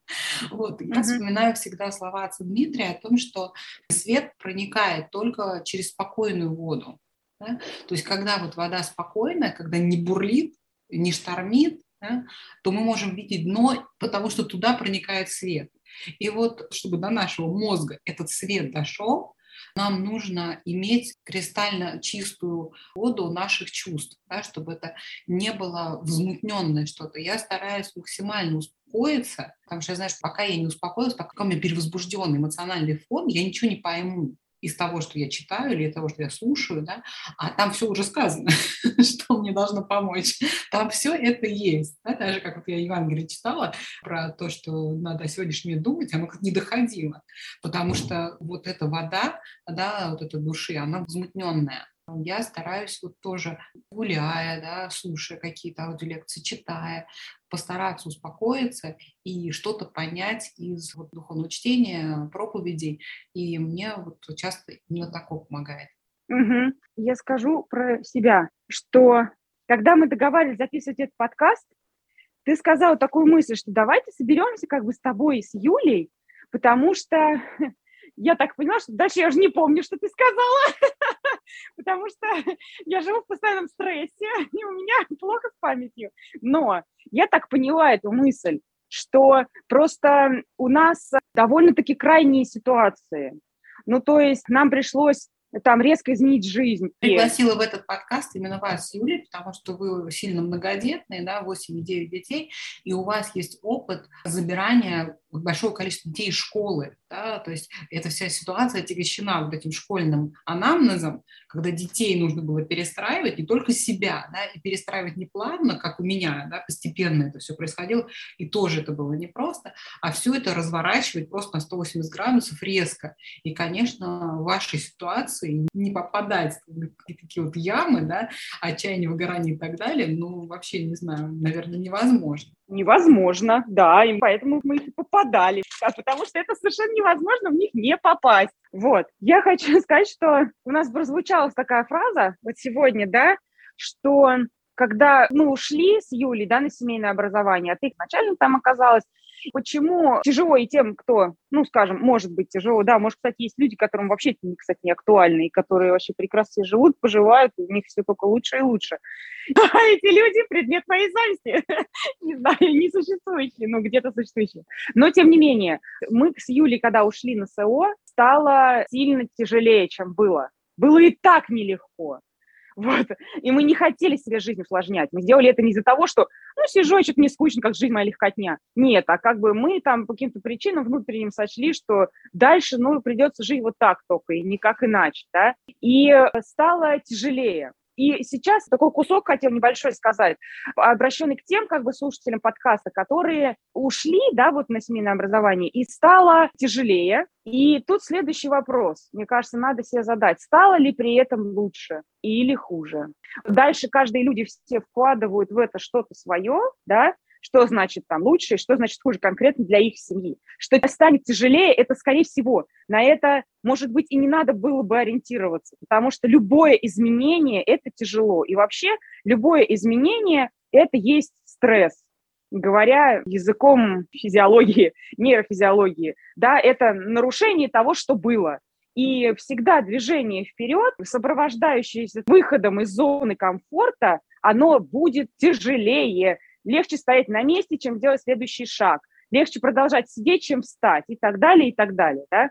Вот, я mm-hmm. вспоминаю всегда слова отца Дмитрия о том, что свет проникает только через спокойную воду. Да? То есть, когда вот вода спокойная, когда не бурлит, не штормит, да, то мы можем видеть дно, потому что туда проникает свет. И вот, чтобы до нашего мозга этот свет дошел, нам нужно иметь кристально чистую воду наших чувств, да, чтобы это не было взмутненное что-то. Я стараюсь максимально успокоиться, потому что я знаю, что пока я не успокоилась, пока у меня перевозбужденный эмоциональный фон, я ничего не пойму из того, что я читаю или из того, что я слушаю, да, а там все уже сказано, что мне должно помочь. Там все это есть. Да? Даже как вот я Евангелие читала про то, что надо о сегодняшнем думать, оно как не доходило, потому что вот эта вода, да, вот эта души, она взмутненная. Я стараюсь вот тоже гуляя, да, слушая какие-то аудиолекции, читая, постараться успокоиться и что-то понять из вот, духовного чтения, проповедей. И мне вот часто именно такое помогает. Угу. Я скажу про себя, что когда мы договаривались записывать этот подкаст, ты сказала такую мысль, что давайте соберемся как бы с тобой и с Юлей, потому что я так поняла, что дальше я уже не помню, что ты сказала, потому что я живу в постоянном стрессе, и у меня плохо с памятью. Но я так поняла эту мысль, что просто у нас довольно-таки крайние ситуации. Ну, то есть нам пришлось там резко изменить жизнь. Пригласила в этот подкаст именно вас, Юлия, потому что вы сильно многодетные, да, 8 и 9 детей, и у вас есть опыт забирания большого количества детей из школы, да, то есть эта вся ситуация отягощена вот этим школьным анамнезом, когда детей нужно было перестраивать не только себя, да, и перестраивать не плавно, как у меня, да, постепенно это все происходило, и тоже это было непросто, а все это разворачивать просто на 180 градусов резко. И, конечно, в вашей ситуации не попадать в такие вот ямы, да, отчаяние, выгорание и так далее, ну, вообще, не знаю, наверное, невозможно. Невозможно, да, и поэтому мы и попадали, а потому что это совершенно невозможно в них не попасть. Вот. Я хочу сказать, что у нас прозвучала такая фраза вот сегодня, да, что когда мы ушли с Юлей, да, на семейное образование, а ты изначально там оказалась, Почему тяжело и тем, кто, ну, скажем, может быть тяжело, да, может, кстати, есть люди, которым вообще кстати, не актуально, и которые вообще прекрасно живут, поживают, у них все только лучше и лучше. А эти люди – предмет моей зависти. Не знаю, не существующие, ну, где-то существующие. Но, тем не менее, мы с Юлей, когда ушли на СО, стало сильно тяжелее, чем было. Было и так нелегко. Вот. И мы не хотели себе жизнь усложнять. Мы сделали это не из-за того, что, ну, сижу, что-то мне скучно, как жизнь моя легкотня. Нет, а как бы мы там по каким-то причинам внутренним сочли, что дальше, ну, придется жить вот так только, и никак иначе, да. И стало тяжелее. И сейчас такой кусок хотел небольшой сказать, обращенный к тем как бы слушателям подкаста, которые ушли, да, вот на семейное образование, и стало тяжелее. И тут следующий вопрос, мне кажется, надо себе задать, стало ли при этом лучше или хуже? Дальше каждые люди все вкладывают в это что-то свое, да, что значит там лучше, что значит хуже конкретно для их семьи. Что это станет тяжелее, это скорее всего. На это, может быть, и не надо было бы ориентироваться, потому что любое изменение – это тяжело. И вообще любое изменение – это есть стресс говоря языком физиологии, нейрофизиологии, да, это нарушение того, что было. И всегда движение вперед, сопровождающееся выходом из зоны комфорта, оно будет тяжелее, легче стоять на месте, чем делать следующий шаг, легче продолжать сидеть, чем встать и так далее, и так далее, да.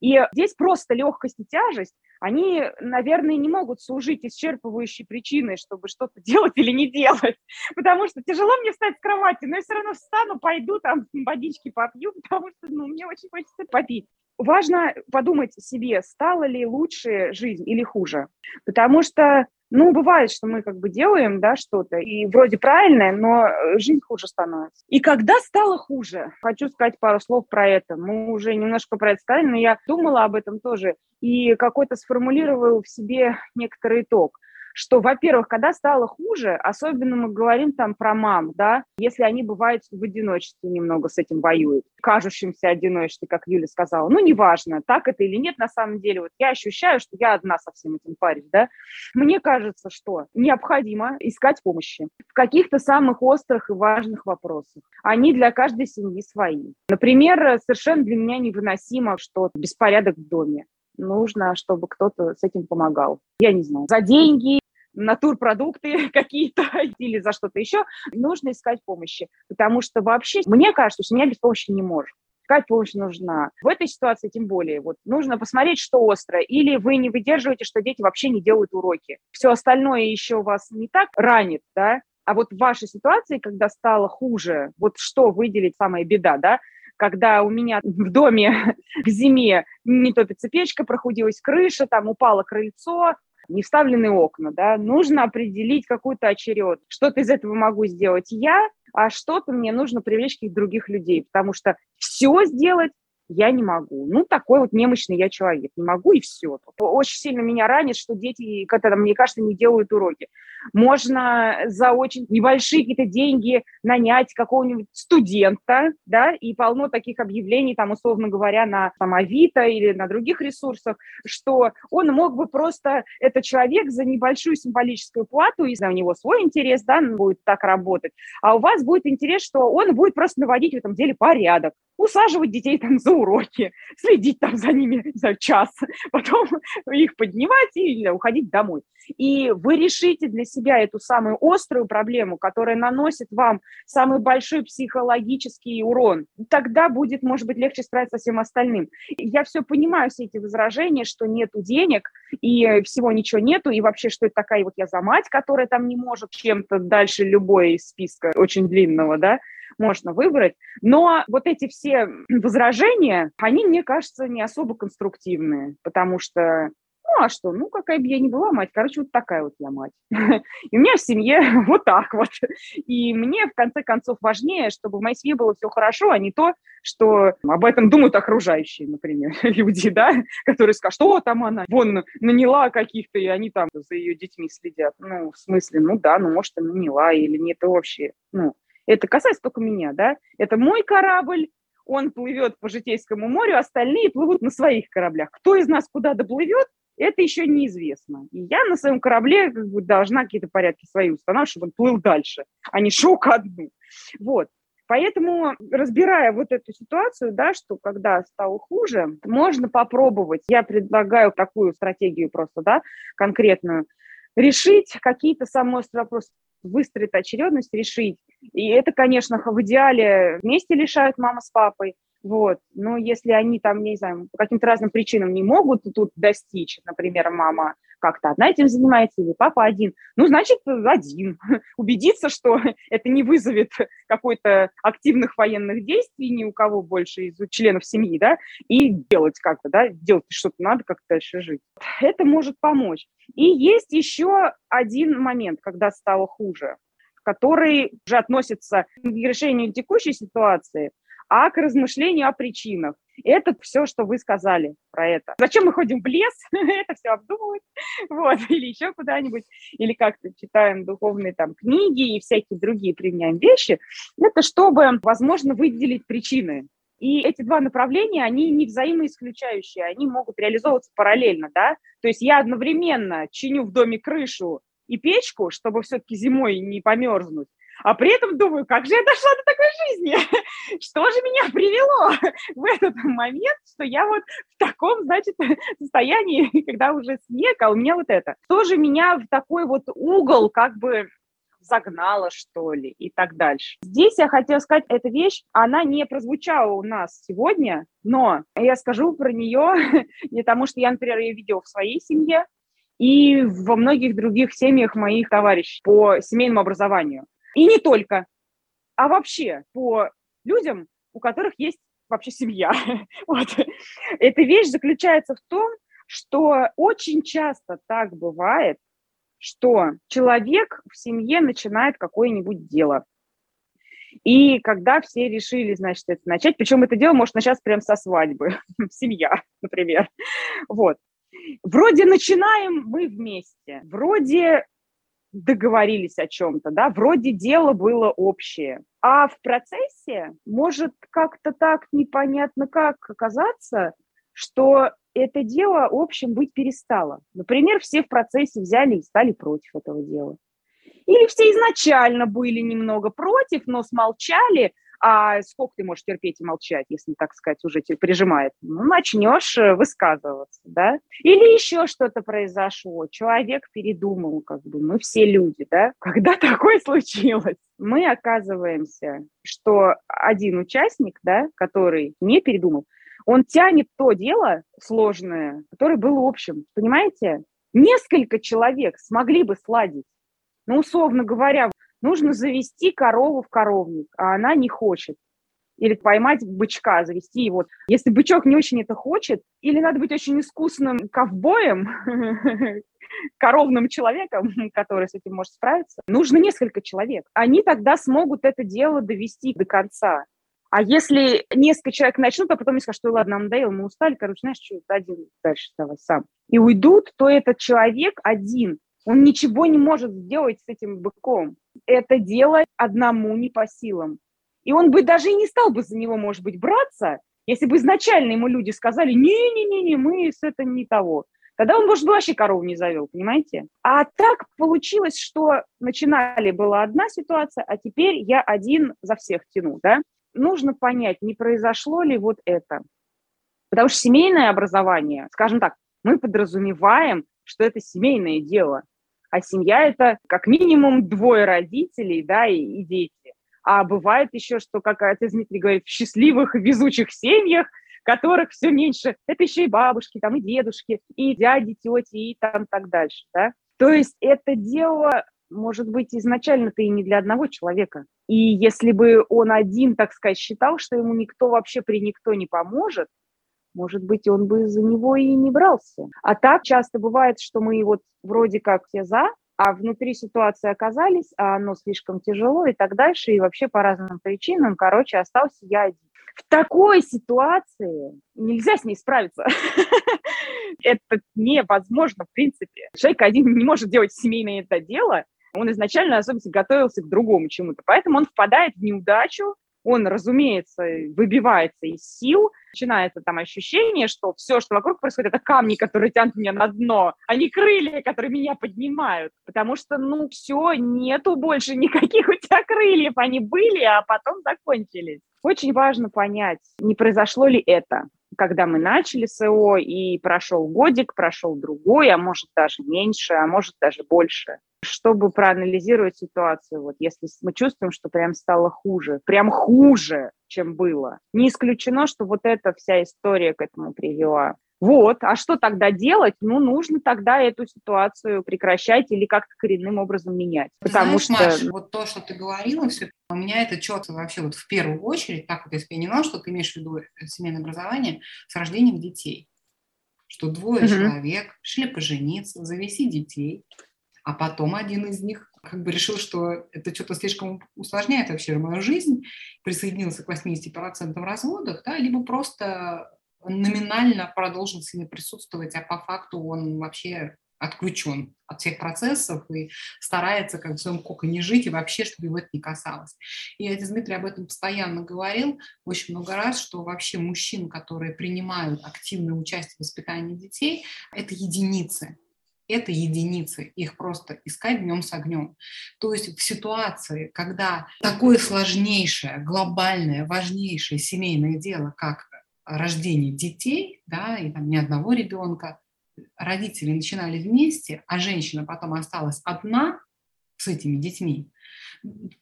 И здесь просто легкость и тяжесть, они, наверное, не могут служить исчерпывающей причиной, чтобы что-то делать или не делать. Потому что тяжело мне встать с кровати, но я все равно встану, пойду там водички попью, потому что ну, мне очень хочется попить. Важно подумать себе, стала ли лучше жизнь или хуже. Потому что ну, бывает, что мы как бы делаем, да, что-то, и вроде правильное, но э, жизнь хуже становится. И когда стало хуже, хочу сказать пару слов про это. Мы уже немножко про это сказали, но я думала об этом тоже, и какой-то сформулировала в себе некоторый итог – что, во-первых, когда стало хуже, особенно мы говорим там про мам, да, если они бывают в одиночестве немного с этим воюют, кажущимся одиночестве, как Юля сказала, ну, неважно, так это или нет на самом деле, вот я ощущаю, что я одна со всем этим парень, да, мне кажется, что необходимо искать помощи в каких-то самых острых и важных вопросах. Они для каждой семьи свои. Например, совершенно для меня невыносимо, что беспорядок в доме нужно, чтобы кто-то с этим помогал. Я не знаю, за деньги, натурпродукты какие-то или за что-то еще, нужно искать помощи. Потому что вообще, мне кажется, что семья без помощи не может. Искать помощь нужна. В этой ситуации тем более. Вот нужно посмотреть, что остро. Или вы не выдерживаете, что дети вообще не делают уроки. Все остальное еще вас не так ранит, да? А вот в вашей ситуации, когда стало хуже, вот что выделить самая беда, да? когда у меня в доме к зиме не топится печка, прохудилась крыша, там упало крыльцо, не вставлены окна, да, нужно определить какую-то очередь. Что-то из этого могу сделать я, а что-то мне нужно привлечь каких-то других людей, потому что все сделать я не могу. Ну, такой вот немощный я человек. Не могу, и все. Очень сильно меня ранит, что дети, когда, мне кажется, не делают уроки. Можно за очень небольшие какие-то деньги нанять какого-нибудь студента, да, и полно таких объявлений, там, условно говоря, на там, Авито или на других ресурсах, что он мог бы просто, этот человек за небольшую символическую плату, если у него свой интерес, да, будет так работать, а у вас будет интерес, что он будет просто наводить в этом деле порядок, усаживать детей там за уроки, следить там за ними за час, потом их поднимать и уходить домой. И вы решите для себя эту самую острую проблему, которая наносит вам самый большой психологический урон. Тогда будет, может быть, легче справиться со всем остальным. Я все понимаю, все эти возражения, что нету денег, и всего ничего нету, и вообще, что это такая вот я за мать, которая там не может чем-то дальше любой из списка очень длинного, да, можно выбрать. Но вот эти все возражения, они, мне кажется, не особо конструктивные, потому что ну, а что? Ну, какая бы я ни была мать, короче, вот такая вот я мать. И у меня в семье вот так вот. И мне, в конце концов, важнее, чтобы в моей семье было все хорошо, а не то, что об этом думают окружающие, например, люди, да, которые скажут, что там она, вон, наняла каких-то, и они там за ее детьми следят. Ну, в смысле, ну да, ну, может, и наняла, или нет, это вообще, ну, это касается только меня, да. Это мой корабль, он плывет по Житейскому морю, остальные плывут на своих кораблях. Кто из нас куда доплывет, это еще неизвестно. И я на своем корабле как бы, должна какие-то порядки свои устанавливать, чтобы он плыл дальше, а не шел ко дну. Вот. Поэтому, разбирая вот эту ситуацию, да, что когда стало хуже, можно попробовать. Я предлагаю такую стратегию просто, да, конкретную. Решить какие-то самые острые вопросы, выстроить очередность, решить. И это, конечно, в идеале вместе решают мама с папой, вот. Но если они там, не знаю, по каким-то разным причинам не могут тут достичь, например, мама как-то одна этим занимается или папа один, ну, значит, один. Убедиться, что это не вызовет какой-то активных военных действий ни у кого больше из членов семьи, да, и делать как-то, да, делать что-то надо, как дальше жить. Это может помочь. И есть еще один момент, когда стало хуже который уже относится к решению текущей ситуации, а к размышлению о причинах. Это все, что вы сказали про это. Зачем мы ходим в лес, это все обдумывать, вот, или еще куда-нибудь, или как-то читаем духовные там книги и всякие другие применяем вещи, это чтобы, возможно, выделить причины. И эти два направления, они не взаимоисключающие, они могут реализовываться параллельно, да. То есть я одновременно чиню в доме крышу и печку, чтобы все-таки зимой не померзнуть, а при этом думаю, как же я дошла до такой жизни? Что же меня привело в этот момент, что я вот в таком, значит, состоянии, когда уже снег, а у меня вот это. Что же меня в такой вот угол как бы загнала, что ли, и так дальше. Здесь я хотела сказать, эта вещь, она не прозвучала у нас сегодня, но я скажу про нее не потому, что я, например, ее видела в своей семье и во многих других семьях моих товарищей по семейному образованию. И не только, а вообще по людям, у которых есть вообще семья. вот. Эта вещь заключается в том, что очень часто так бывает, что человек в семье начинает какое-нибудь дело. И когда все решили, значит, это начать, причем это дело может начаться прямо со свадьбы, семья, например. Вот. Вроде начинаем мы вместе, вроде договорились о чем-то, да, вроде дело было общее. А в процессе может как-то так непонятно как оказаться, что это дело общим быть перестало. Например, все в процессе взяли и стали против этого дела. Или все изначально были немного против, но смолчали, а сколько ты можешь терпеть и молчать, если, так сказать, уже тебе прижимает? Ну, начнешь э, высказываться, да? Или еще что-то произошло, человек передумал, как бы, мы все люди, да? Когда такое случилось? Мы оказываемся, что один участник, да, который не передумал, он тянет то дело сложное, которое было общим, понимаете? Несколько человек смогли бы сладить. Ну, условно говоря, нужно завести корову в коровник, а она не хочет. Или поймать бычка, завести его. Если бычок не очень это хочет, или надо быть очень искусным ковбоем, коровным человеком, который с этим может справиться, нужно несколько человек. Они тогда смогут это дело довести до конца. А если несколько человек начнут, а потом скажут, что ладно, надоело, мы устали, короче, знаешь, что один дальше давай сам. И уйдут, то этот человек один, он ничего не может сделать с этим быком это дело одному не по силам. И он бы даже и не стал бы за него, может быть, браться, если бы изначально ему люди сказали, не-не-не, мы с это не того. Тогда он, может, бы вообще корову не завел, понимаете? А так получилось, что начинали была одна ситуация, а теперь я один за всех тяну, да? Нужно понять, не произошло ли вот это. Потому что семейное образование, скажем так, мы подразумеваем, что это семейное дело а семья – это как минимум двое родителей, да, и, и дети. А бывает еще, что, как отец Дмитрий говорит, в счастливых, везучих семьях, которых все меньше, это еще и бабушки, там, и дедушки, и дяди, тети, и там так дальше, да. То есть это дело, может быть, изначально-то и не для одного человека. И если бы он один, так сказать, считал, что ему никто вообще при никто не поможет, может быть, он бы за него и не брался. А так часто бывает, что мы вот вроде как все за, а внутри ситуации оказались, а оно слишком тяжело и так дальше, и вообще по разным причинам, короче, остался я один. В такой ситуации нельзя с ней справиться. Это невозможно, в принципе. Человек один не может делать семейное это дело, он изначально особенно готовился к другому чему-то. Поэтому он впадает в неудачу, он, разумеется, выбивается из сил, начинается там ощущение, что все, что вокруг происходит, это камни, которые тянут меня на дно, а не крылья, которые меня поднимают. Потому что, ну, все, нету больше никаких у тебя крыльев. Они были, а потом закончились. Очень важно понять, не произошло ли это когда мы начали СО, и прошел годик, прошел другой, а может даже меньше, а может даже больше, чтобы проанализировать ситуацию. Вот если мы чувствуем, что прям стало хуже, прям хуже, чем было, не исключено, что вот эта вся история к этому привела. Вот, а что тогда делать? Ну, нужно тогда эту ситуацию прекращать или как-то коренным образом менять. Потому Знаешь, что... Маш, вот то, что ты говорила, все, у меня это четко вообще вот в первую очередь, так вот я поняла, что ты имеешь в виду семейное образование с рождением детей. Что двое mm-hmm. человек шли пожениться, завести детей, а потом один из них как бы решил, что это что-то слишком усложняет вообще мою жизнь, присоединился к 80% разводах, да, либо просто номинально продолжил с ними присутствовать, а по факту он вообще отключен от всех процессов и старается как в своем коконе жить и вообще, чтобы его это не касалось. И отец Дмитрий об этом постоянно говорил очень много раз, что вообще мужчин, которые принимают активное участие в воспитании детей, это единицы это единицы, их просто искать днем с огнем. То есть в ситуации, когда такое сложнейшее, глобальное, важнейшее семейное дело, как рождение детей, да, и там ни одного ребенка, родители начинали вместе, а женщина потом осталась одна с этими детьми,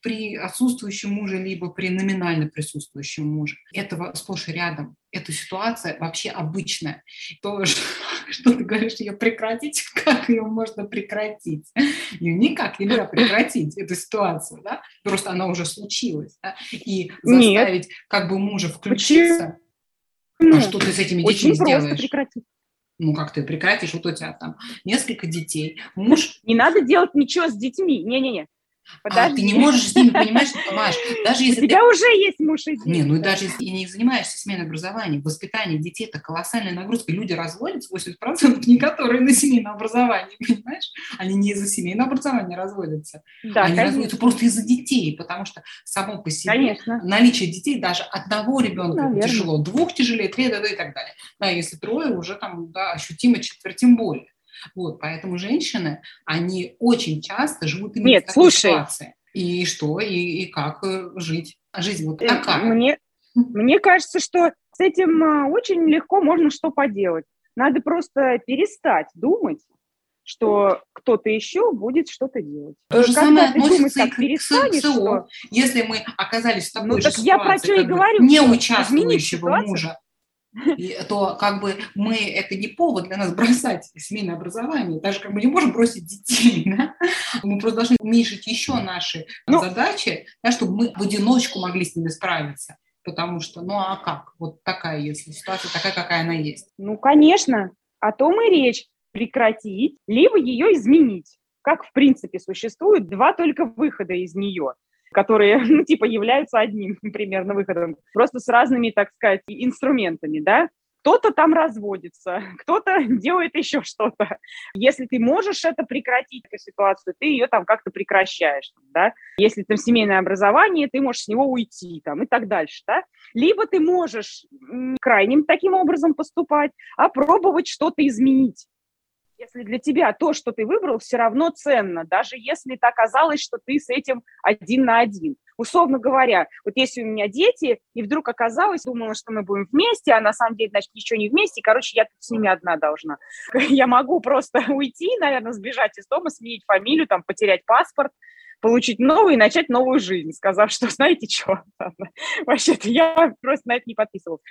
при отсутствующем муже, либо при номинально присутствующем муже. Этого сплошь и рядом. Эта ситуация вообще обычная. То, что ты говоришь, ее прекратить, как ее можно прекратить? Ее никак нельзя прекратить, эту ситуацию, да? Просто она уже случилась. Да? И заставить Нет. как бы мужа включиться... Почему? Ну, а что ты с этими детьми сделаешь? прекратить. Ну, как ты прекратишь? Вот у тебя там несколько детей, муж... Не надо делать ничего с детьми. Не-не-не. Подожди. А, ты не можешь с ними, понимаешь, Маш, даже если У тебя ты... уже есть муж и дети. Не, ну и даже если не занимаешься семейным образованием, воспитание детей – это колоссальная нагрузка. Люди разводятся, 80% не которые на семейном образовании, понимаешь? Они не из-за семейного образования разводятся. Да, Они конечно. разводятся просто из-за детей, потому что само по себе конечно. наличие детей даже одного ребенка Наверное. тяжело, двух тяжелее, три да, да, и так далее. Да, если трое, уже там да, ощутимо четверть, тем более. Вот, поэтому женщины, они очень часто живут именно Нет, в такой слушай. ситуации. И что, и, и как э, жить? Жизнь вот э, такая. Мне, мне кажется, что с этим э, очень легко можно что поделать. Надо просто перестать думать, что кто-то еще будет что-то делать. То же самое относится и к, к что... Если мы оказались в такой ну, же так ситуации, я про что и говорю, не участвующего мужа, и, то как бы мы, это не повод для нас бросать семейное образование, даже как бы не можем бросить детей, да? мы просто должны уменьшить еще наши ну, задачи, да, чтобы мы в одиночку могли с ними справиться. Потому что, ну а как? Вот такая, если ситуация такая, какая она есть. Ну, конечно, о том и речь. Прекратить, либо ее изменить. Как, в принципе, существует два только выхода из нее которые, ну, типа, являются одним примерно выходом, просто с разными, так сказать, инструментами, да, кто-то там разводится, кто-то делает еще что-то. Если ты можешь это прекратить, эту ситуацию, ты ее там как-то прекращаешь, да. Если там семейное образование, ты можешь с него уйти там и так дальше, да. Либо ты можешь крайним таким образом поступать, а пробовать что-то изменить если для тебя то, что ты выбрал, все равно ценно, даже если это оказалось, что ты с этим один на один. Условно говоря, вот если у меня дети, и вдруг оказалось, думала, что мы будем вместе, а на самом деле, значит, еще не вместе, короче, я тут с ними одна должна. Я могу просто уйти, наверное, сбежать из дома, сменить фамилию, там, потерять паспорт, получить новый и начать новую жизнь, сказав, что знаете что, вообще-то я просто на это не подписывалась.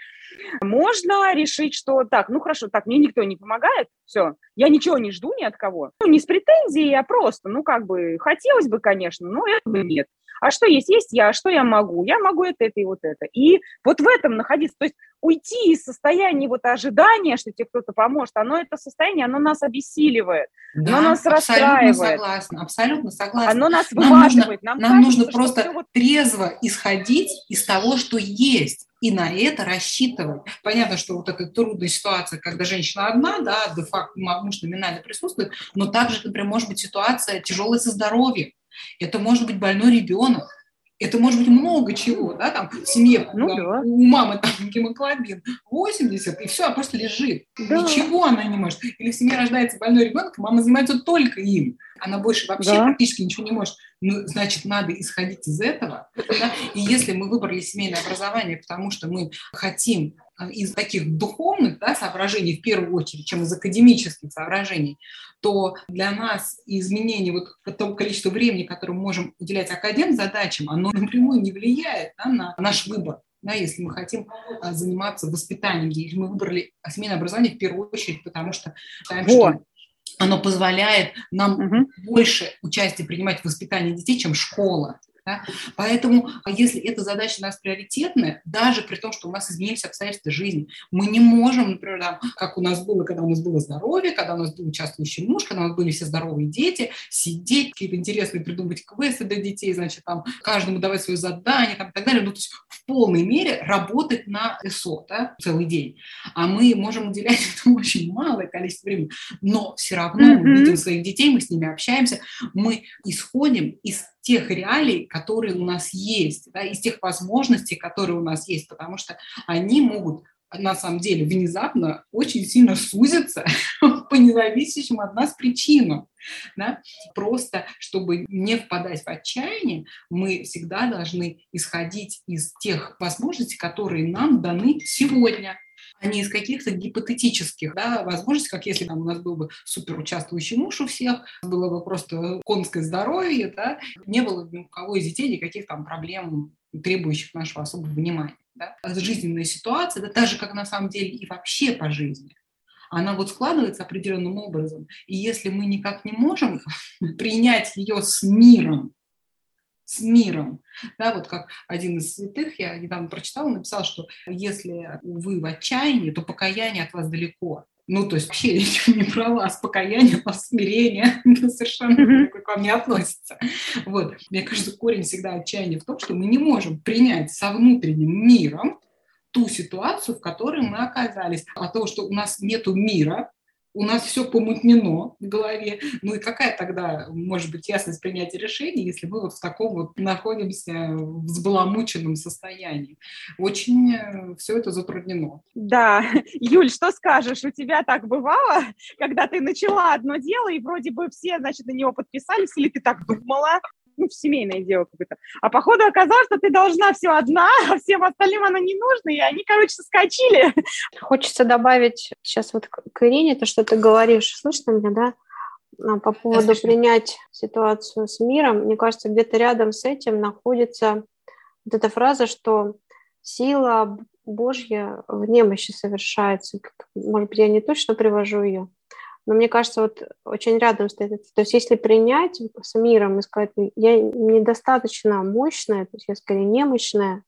Можно решить, что так, ну хорошо, так, мне никто не помогает, все, я ничего не жду ни от кого. Ну, не с претензией, а просто, ну, как бы, хотелось бы, конечно, но этого нет. А что есть? Есть я, а что я могу? Я могу это, это и вот это. И вот в этом находиться, то есть уйти из состояния вот ожидания, что тебе кто-то поможет, оно это состояние, оно нас обессиливает, да, оно нас абсолютно расстраивает. согласна, абсолютно согласна. Оно нас выматывает. Нам, нужно, нам кажется, нужно просто вот... трезво исходить из того, что есть и на это рассчитывать. Понятно, что вот эта трудная ситуация, когда женщина одна, да, де-факто муж номинально присутствует, но также, например, может быть ситуация тяжелая со здоровьем. Это может быть больной ребенок, Это может быть много чего, да, там в семье ну, да, у мамы там гемоглобин 80, и все, она просто лежит. Да. Ничего она не может. Или в семье рождается больной ребенок, мама занимается только им. Она больше вообще да. практически ничего не может. Ну, значит, надо исходить из этого. Да? И если мы выбрали семейное образование, потому что мы хотим из таких духовных да, соображений в первую очередь, чем из академических соображений, то для нас изменение вот того количества времени, которое мы можем уделять академ задачам, оно напрямую не влияет да, на наш выбор. Да, если мы хотим а, заниматься воспитанием, если мы выбрали семейное образование в первую очередь, потому что считаем, вот. что оно позволяет нам угу. больше участия принимать в воспитании детей, чем школа. Да? Поэтому, а если эта задача у нас приоритетная, даже при том, что у нас изменились обстоятельства жизни, мы не можем, например, там, как у нас было, когда у нас было здоровье, когда у нас был участвующий муж, когда у нас были все здоровые дети, сидеть, какие-то интересные придумывать квесты для детей, значит, там, каждому давать свое задание там, и так далее. Ну, то есть в полной мере работать на СО да, целый день. А мы можем уделять этому очень малое количество времени, но все равно mm-hmm. мы видим своих детей, мы с ними общаемся, мы исходим из тех реалий, которые у нас есть, да, из тех возможностей, которые у нас есть, потому что они могут на самом деле внезапно очень сильно сузиться по независящим от нас причинам. Да? Просто, чтобы не впадать в отчаяние, мы всегда должны исходить из тех возможностей, которые нам даны сегодня а не из каких-то гипотетических да, возможностей, как если там, у нас был бы супер участвующий муж у всех, было бы просто конское здоровье, да, не было бы ни у кого из детей никаких там проблем, требующих нашего особого внимания. Да. Жизненная ситуация, да, так же, как на самом деле и вообще по жизни, она вот складывается определенным образом. И если мы никак не можем принять ее с миром, с миром. Да, вот как один из святых, я недавно прочитала, написал, что если вы в отчаянии, то покаяние от вас далеко. Ну, то есть вообще речь не про вас, покаяние, а смирение совершенно к вам не относится. Вот. Мне кажется, корень всегда отчаяния в том, что мы не можем принять со внутренним миром ту ситуацию, в которой мы оказались. А то, что у нас нет мира, у нас все помутнено в голове. Ну и какая тогда может быть ясность принятия решений, если мы вот в таком вот находимся в взбаламученном состоянии? Очень э, все это затруднено. Да. Юль, что скажешь? У тебя так бывало, когда ты начала одно дело, и вроде бы все, значит, на него подписались, или ты так думала, ну, семейное дело какое-то. А походу оказалось, что ты должна все одна, а всем остальным она не нужна, и они, короче, соскочили. Хочется добавить сейчас вот к Ирине, то, что ты говоришь, слышно меня, да? А, по поводу да, принять ситуацию с миром, мне кажется, где-то рядом с этим находится вот эта фраза, что сила Божья в немощи совершается. Может быть, я не точно привожу ее, но мне кажется, вот очень рядом стоит это. То есть если принять с миром и сказать, я недостаточно мощная, то есть я скорее немощная,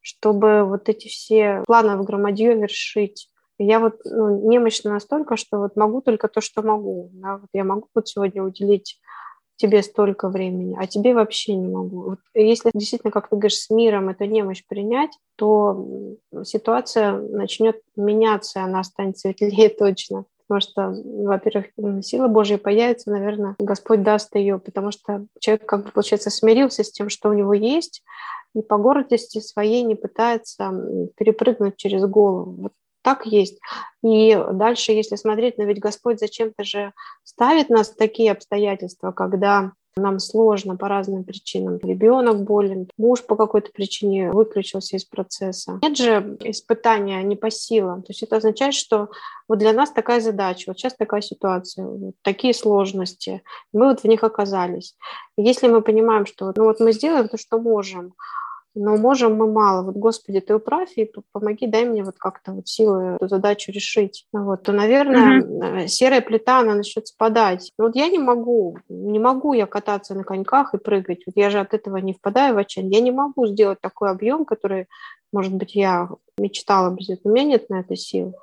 чтобы вот эти все планы в громадье вершить. Я вот ну, немощна настолько, что вот могу только то, что могу. Да? Вот я могу вот сегодня уделить тебе столько времени, а тебе вообще не могу. Вот если действительно, как ты говоришь, с миром эту немощь принять, то ситуация начнет меняться, она станет светлее точно потому что, во-первых, сила Божья появится, наверное, Господь даст ее, потому что человек, как бы, получается, смирился с тем, что у него есть, и по гордости своей не пытается перепрыгнуть через голову. Вот так есть. И дальше, если смотреть, но ведь Господь зачем-то же ставит нас в такие обстоятельства, когда нам сложно по разным причинам. Ребенок болен, муж по какой-то причине выключился из процесса. Нет же испытания не по силам. То есть это означает, что вот для нас такая задача, вот сейчас такая ситуация, вот такие сложности, мы вот в них оказались. Если мы понимаем, что ну вот мы сделаем то, что можем, но можем мы мало. Вот, Господи, Ты управь и помоги, дай мне вот как-то вот силы эту задачу решить. Вот, то, наверное, mm-hmm. серая плита, она начнет спадать. Но вот я не могу, не могу я кататься на коньках и прыгать. Вот я же от этого не впадаю в отчаяние. Я не могу сделать такой объем, который, может быть, я мечтала бы сделать. У меня нет на это сил.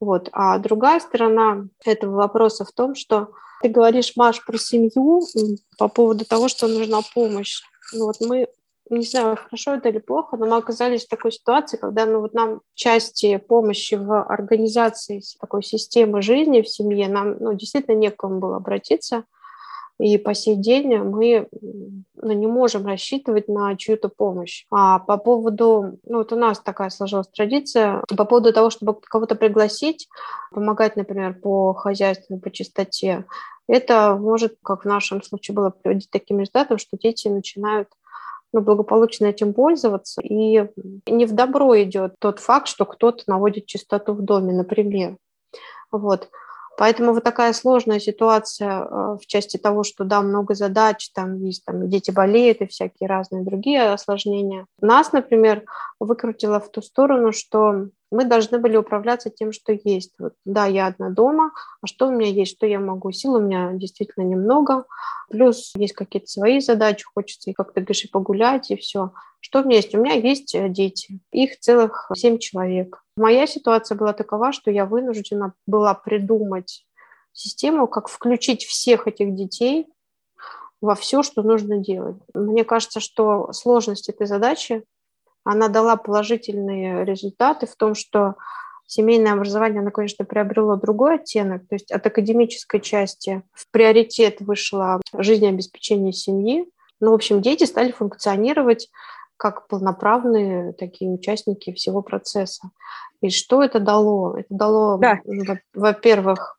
Вот. А другая сторона этого вопроса в том, что ты говоришь, Маш, про семью по поводу того, что нужна помощь. Ну, вот мы не знаю, хорошо это или плохо, но мы оказались в такой ситуации, когда ну, вот нам части помощи в организации такой системы жизни в семье, нам ну, действительно некому было обратиться. И по сей день мы но не можем рассчитывать на чью-то помощь. А по поводу, ну вот у нас такая сложилась традиция, по поводу того, чтобы кого-то пригласить, помогать, например, по хозяйству, по чистоте, это может, как в нашем случае было, приводить к таким результатам, что дети начинают ну, благополучно этим пользоваться. И не в добро идет тот факт, что кто-то наводит чистоту в доме, например. Вот. Поэтому вот такая сложная ситуация э, в части того, что, да, много задач, там есть там, дети болеют и всякие разные другие осложнения. Нас, например, выкрутило в ту сторону, что мы должны были управляться тем, что есть. Вот, да, я одна дома, а что у меня есть, что я могу? Сил у меня действительно немного, плюс есть какие-то свои задачи, хочется как-то говоришь, погулять и все. Что у меня есть? У меня есть дети, их целых семь человек. Моя ситуация была такова, что я вынуждена была придумать систему, как включить всех этих детей во все, что нужно делать. Мне кажется, что сложность этой задачи она дала положительные результаты в том, что семейное образование, оно, конечно, приобрело другой оттенок, то есть от академической части в приоритет вышло жизнеобеспечение семьи. Ну, в общем, дети стали функционировать как полноправные такие участники всего процесса. И что это дало? Это дало, да. во-первых,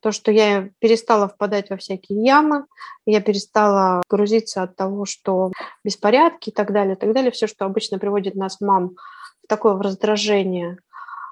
то, что я перестала впадать во всякие ямы, я перестала грузиться от того, что беспорядки и так далее, и так далее, все, что обычно приводит нас, мам, в такое раздражение,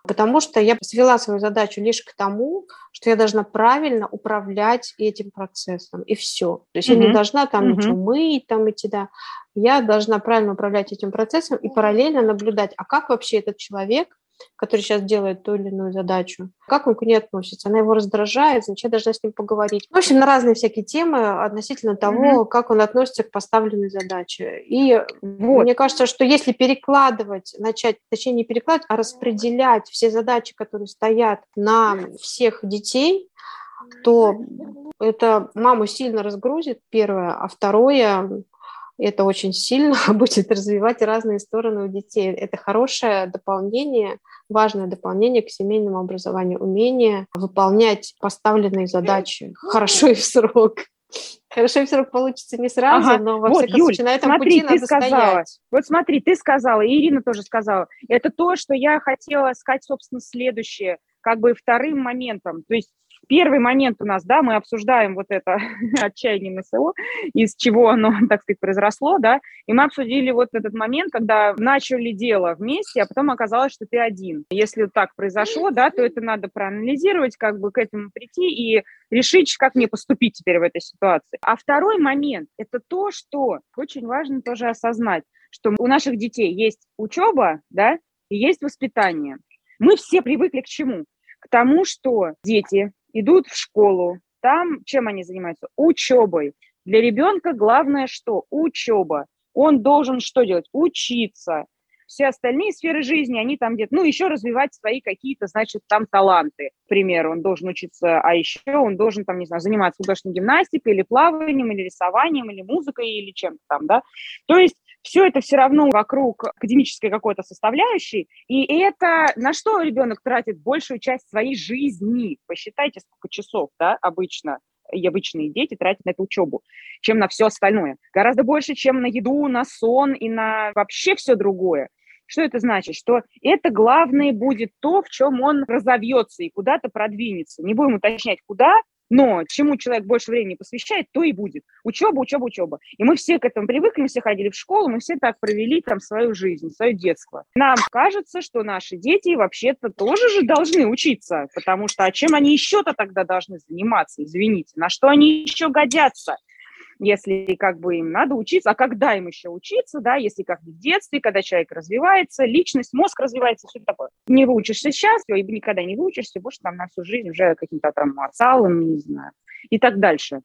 потому что я свела свою задачу лишь к тому, что я должна правильно управлять этим процессом, и все. То есть mm-hmm. я не должна там mm-hmm. ничего мыть, там идти, да. Я должна правильно управлять этим процессом и параллельно наблюдать, а как вообще этот человек который сейчас делает ту или иную задачу, как он к ней относится, она его раздражает, значит, я должна с ним поговорить. В общем, на разные всякие темы относительно того, mm-hmm. как он относится к поставленной задаче. И вот. мне кажется, что если перекладывать, начать, точнее не перекладывать, а распределять все задачи, которые стоят на всех детей, то это маму сильно разгрузит, первое, а второе, это очень сильно будет развивать разные стороны у детей. Это хорошее дополнение, важное дополнение к семейному образованию, умение выполнять поставленные задачи хорошо и в срок. Хорошо и в срок получится не сразу, ага. но во вот, всяком Юль, случае на этом смотри, пути надо сказала, стоять. Вот смотри, ты сказала, и Ирина тоже сказала. Это то, что я хотела сказать, собственно, следующее, как бы вторым моментом. То есть Первый момент у нас, да, мы обсуждаем вот это отчаяние МСО, из чего оно, так сказать, произросло, да, и мы обсудили вот этот момент, когда начали дело вместе, а потом оказалось, что ты один. Если так произошло, да, то это надо проанализировать, как бы к этому прийти и решить, как мне поступить теперь в этой ситуации. А второй момент – это то, что очень важно тоже осознать, что у наших детей есть учеба, да, и есть воспитание. Мы все привыкли к чему? К тому, что дети идут в школу. Там чем они занимаются? Учебой. Для ребенка главное что? Учеба. Он должен что делать? Учиться. Все остальные сферы жизни, они там где-то, ну, еще развивать свои какие-то, значит, там таланты. К примеру, он должен учиться, а еще он должен, там, не знаю, заниматься художественной гимнастикой или плаванием, или рисованием, или музыкой, или чем-то там, да. То есть все это все равно вокруг академической какой-то составляющей, и это на что ребенок тратит большую часть своей жизни? Посчитайте, сколько часов, да, обычно и обычные дети тратят на эту учебу, чем на все остальное. Гораздо больше, чем на еду, на сон и на вообще все другое. Что это значит? Что это главное будет то, в чем он разовьется и куда-то продвинется. Не будем уточнять, куда, но чему человек больше времени посвящает, то и будет. Учеба, учеба, учеба. И мы все к этому привыкли, мы все ходили в школу, мы все так провели там свою жизнь, свое детство. Нам кажется, что наши дети вообще-то тоже же должны учиться, потому что а чем они еще-то тогда должны заниматься, извините, на что они еще годятся? Если как бы им надо учиться, а когда им еще учиться, да, если как в детстве, когда человек развивается, личность, мозг развивается, все такое. Не выучишься сейчас, и никогда не выучишься, больше там на всю жизнь уже каким-то там отцалом, не знаю, и так дальше.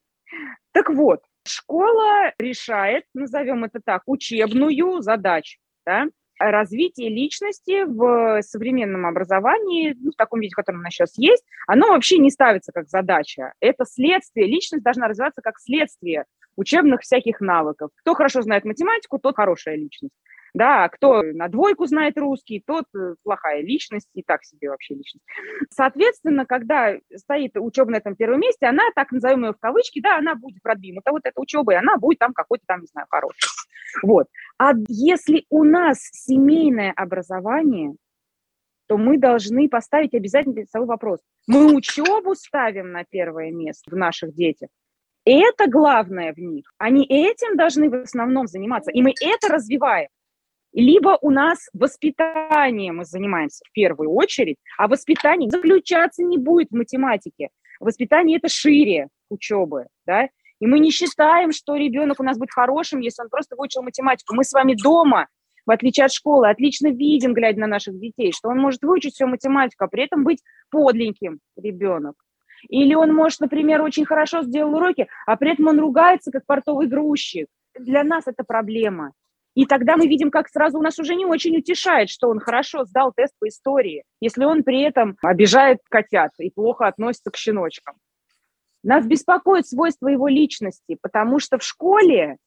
Так вот, школа решает, назовем это так, учебную задачу, да, развитие личности в современном образовании, ну, в таком виде, в котором она сейчас есть, оно вообще не ставится как задача. Это следствие. Личность должна развиваться как следствие учебных всяких навыков. Кто хорошо знает математику, тот хорошая личность. да, кто на двойку знает русский, тот э, плохая личность и так себе вообще личность. Соответственно, когда стоит учеба на этом первом месте, она, так назовем ее в кавычки, да, она будет продвинута, вот эта учеба, и она будет там какой-то там, не знаю, хороший. Вот. А если у нас семейное образование, то мы должны поставить обязательно перед собой вопрос. Мы учебу ставим на первое место в наших детях. Это главное в них. Они этим должны в основном заниматься, и мы это развиваем. Либо у нас воспитанием мы занимаемся в первую очередь, а воспитание заключаться не будет в математике. Воспитание – это шире учебы, да, и мы не считаем, что ребенок у нас будет хорошим, если он просто выучил математику. Мы с вами дома, в отличие от школы, отлично видим, глядя на наших детей, что он может выучить всю математику, а при этом быть подленьким ребенок. Или он может, например, очень хорошо сделал уроки, а при этом он ругается, как портовый грузчик. Для нас это проблема. И тогда мы видим, как сразу у нас уже не очень утешает, что он хорошо сдал тест по истории, если он при этом обижает котят и плохо относится к щеночкам. Нас беспокоит свойства его личности, потому что в школе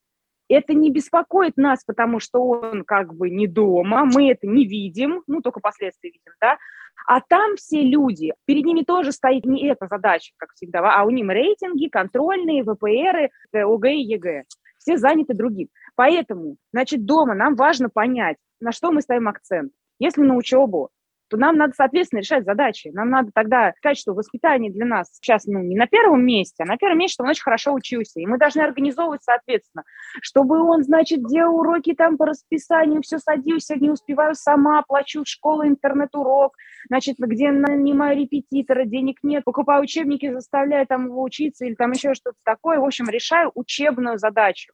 это не беспокоит нас, потому что он как бы не дома, мы это не видим, ну, только последствия видим, да, а там все люди, перед ними тоже стоит не эта задача, как всегда, а у них рейтинги, контрольные, ВПРы, ОГЭ и ЕГЭ. Все заняты другим. Поэтому, значит, дома нам важно понять, на что мы ставим акцент. Если на учебу, то нам надо, соответственно, решать задачи. Нам надо тогда сказать, что воспитание для нас сейчас ну, не на первом месте, а на первом месте, чтобы он очень хорошо учился. И мы должны организовывать, соответственно, чтобы он, значит, делал уроки там по расписанию, все садился, не успеваю сама, плачу в школу интернет-урок, значит, где нанимаю репетитора, денег нет, покупаю учебники, заставляю там его учиться или там еще что-то такое. В общем, решаю учебную задачу.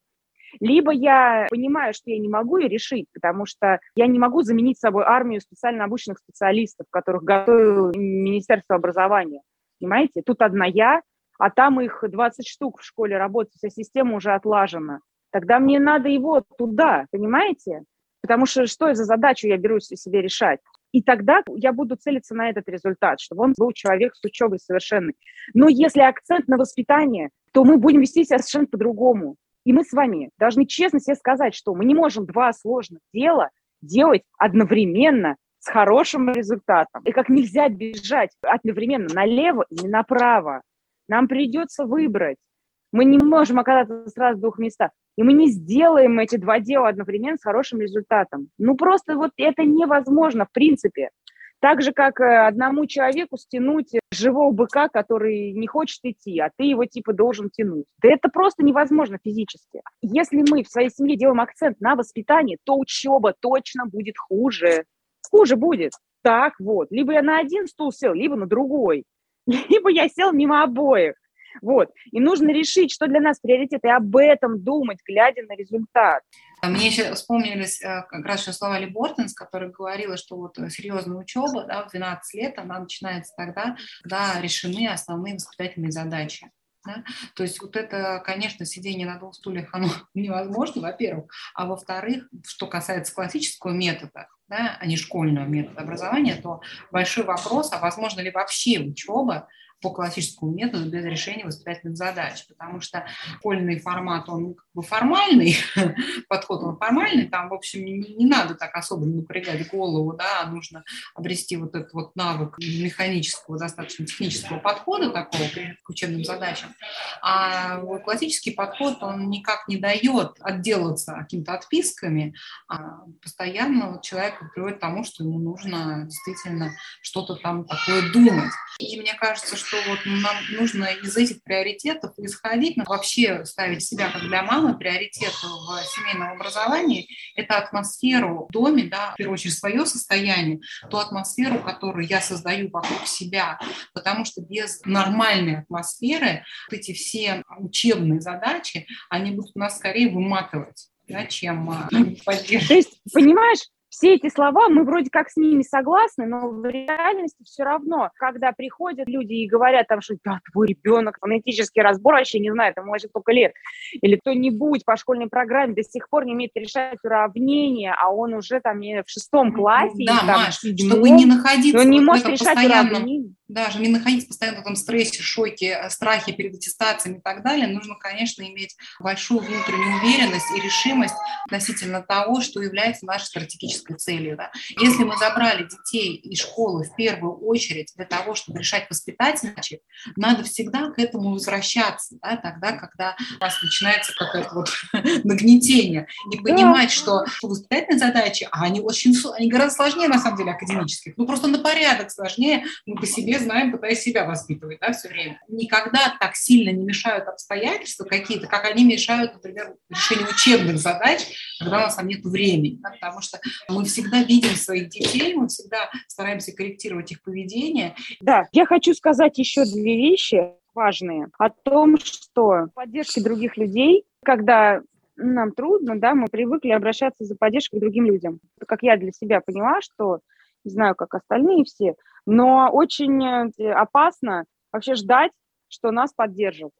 Либо я понимаю, что я не могу ее решить, потому что я не могу заменить собой армию специально обученных специалистов, которых готовит Министерство образования. Понимаете? Тут одна я, а там их 20 штук в школе работает, вся система уже отлажена. Тогда мне надо его туда, понимаете? Потому что что за задачу я берусь себе решать? И тогда я буду целиться на этот результат, чтобы он был человек с учебой совершенный. Но если акцент на воспитание, то мы будем вести себя совершенно по-другому. И мы с вами должны честно себе сказать, что мы не можем два сложных дела делать одновременно с хорошим результатом. И как нельзя бежать одновременно налево и направо. Нам придется выбрать. Мы не можем оказаться сразу в двух местах. И мы не сделаем эти два дела одновременно с хорошим результатом. Ну, просто вот это невозможно в принципе. Так же, как э, одному человеку стянуть живого быка, который не хочет идти, а ты его типа должен тянуть. Да это просто невозможно физически. Если мы в своей семье делаем акцент на воспитание, то учеба точно будет хуже. Хуже будет. Так вот. Либо я на один стул сел, либо на другой. Либо я сел мимо обоих. Вот. И нужно решить, что для нас приоритет, и об этом думать, глядя на результат. Мне еще вспомнились э, как раз еще слова Ли Бортенс, которая говорила, что вот серьезная учеба да, в 12 лет, она начинается тогда, когда решены основные воспитательные задачи. Да? То есть вот это, конечно, сидение на двух стульях, оно невозможно, во-первых, а во-вторых, что касается классического метода, да, а не школьного метода образования, то большой вопрос, а возможно ли вообще учеба по классическому методу без решения воспитательных задач, потому что школьный формат, он как бы формальный, подход он формальный, там, в общем, не, не надо так особо напрягать голову, да, а нужно обрести вот этот вот навык механического, достаточно технического подхода такого к учебным задачам. А классический подход, он никак не дает отделаться какими-то отписками, а постоянно человек приводит к тому, что ему нужно действительно что-то там такое думать. И мне кажется, что вот нам нужно из этих приоритетов исходить, но вообще ставить себя как для мамы приоритет в семейном образовании – это атмосферу в доме, да, в первую очередь свое состояние, ту атмосферу, которую я создаю вокруг себя, потому что без нормальной атмосферы вот эти все учебные задачи, они будут нас скорее выматывать да, чем а, поддерживать. То есть, понимаешь, все эти слова, мы вроде как с ними согласны, но в реальности все равно, когда приходят люди и говорят там, что да, твой ребенок фонетический разбор вообще не знает, ему вообще только лет, или кто-нибудь по школьной программе до сих пор не умеет решать уравнения, а он уже там в шестом классе, да, или, там, Маш, седьмом, чтобы не находиться он не может решать постоянном... уравнения даже не находиться постоянно в этом стрессе, шоке, э, страхе перед аттестациями и так далее, нужно, конечно, иметь большую внутреннюю уверенность и решимость относительно того, что является нашей стратегической целью. Да. Если мы забрали детей из школы в первую очередь для того, чтобы решать воспитательные задачи, надо всегда к этому возвращаться, да, тогда, когда у вас начинается какое-то вот нагнетение, и понимать, что воспитательные задачи, а они очень, они гораздо сложнее, на самом деле, академических, ну, просто на порядок сложнее, мы по себе знаем, пытаясь себя воспитывать, да, все время. Никогда так сильно не мешают обстоятельства какие-то, как они мешают, например, решению учебных задач, когда у нас там нет времени, да, потому что мы всегда видим своих детей, мы всегда стараемся корректировать их поведение. Да, я хочу сказать еще две вещи важные о том, что поддержка других людей, когда нам трудно, да, мы привыкли обращаться за поддержкой к другим людям. Как я для себя поняла, что не знаю, как остальные все, но очень э, опасно вообще ждать, что нас поддержат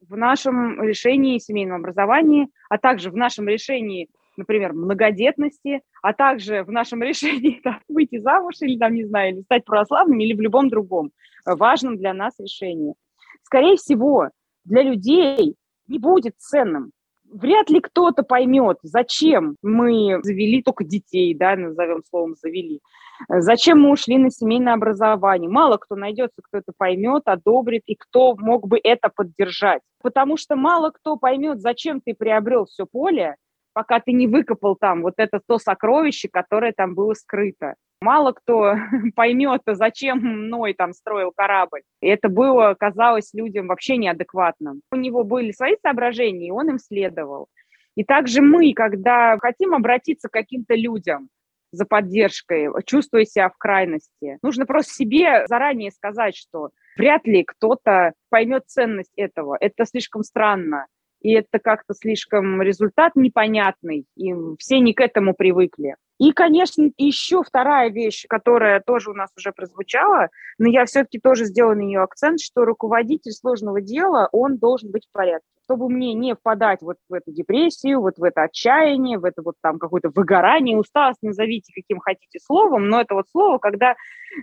в нашем решении семейного образования, а также в нашем решении, например, многодетности, а также в нашем решении там, выйти замуж или, там, не знаю, или стать православными или в любом другом важном для нас решении. Скорее всего, для людей не будет ценным вряд ли кто-то поймет, зачем мы завели только детей, да, назовем словом завели, зачем мы ушли на семейное образование. Мало кто найдется, кто это поймет, одобрит, и кто мог бы это поддержать. Потому что мало кто поймет, зачем ты приобрел все поле, пока ты не выкопал там вот это то сокровище, которое там было скрыто. Мало кто поймет, зачем мной там строил корабль. И это было, казалось людям вообще неадекватным. У него были свои соображения, и он им следовал. И также мы, когда хотим обратиться к каким-то людям, за поддержкой, чувствуя себя в крайности. Нужно просто себе заранее сказать, что вряд ли кто-то поймет ценность этого. Это слишком странно и это как-то слишком результат непонятный, и все не к этому привыкли. И, конечно, еще вторая вещь, которая тоже у нас уже прозвучала, но я все-таки тоже сделала на нее акцент, что руководитель сложного дела, он должен быть в порядке чтобы мне не впадать вот в эту депрессию, вот в это отчаяние, в это вот там какое-то выгорание, усталость, назовите каким хотите словом, но это вот слово, когда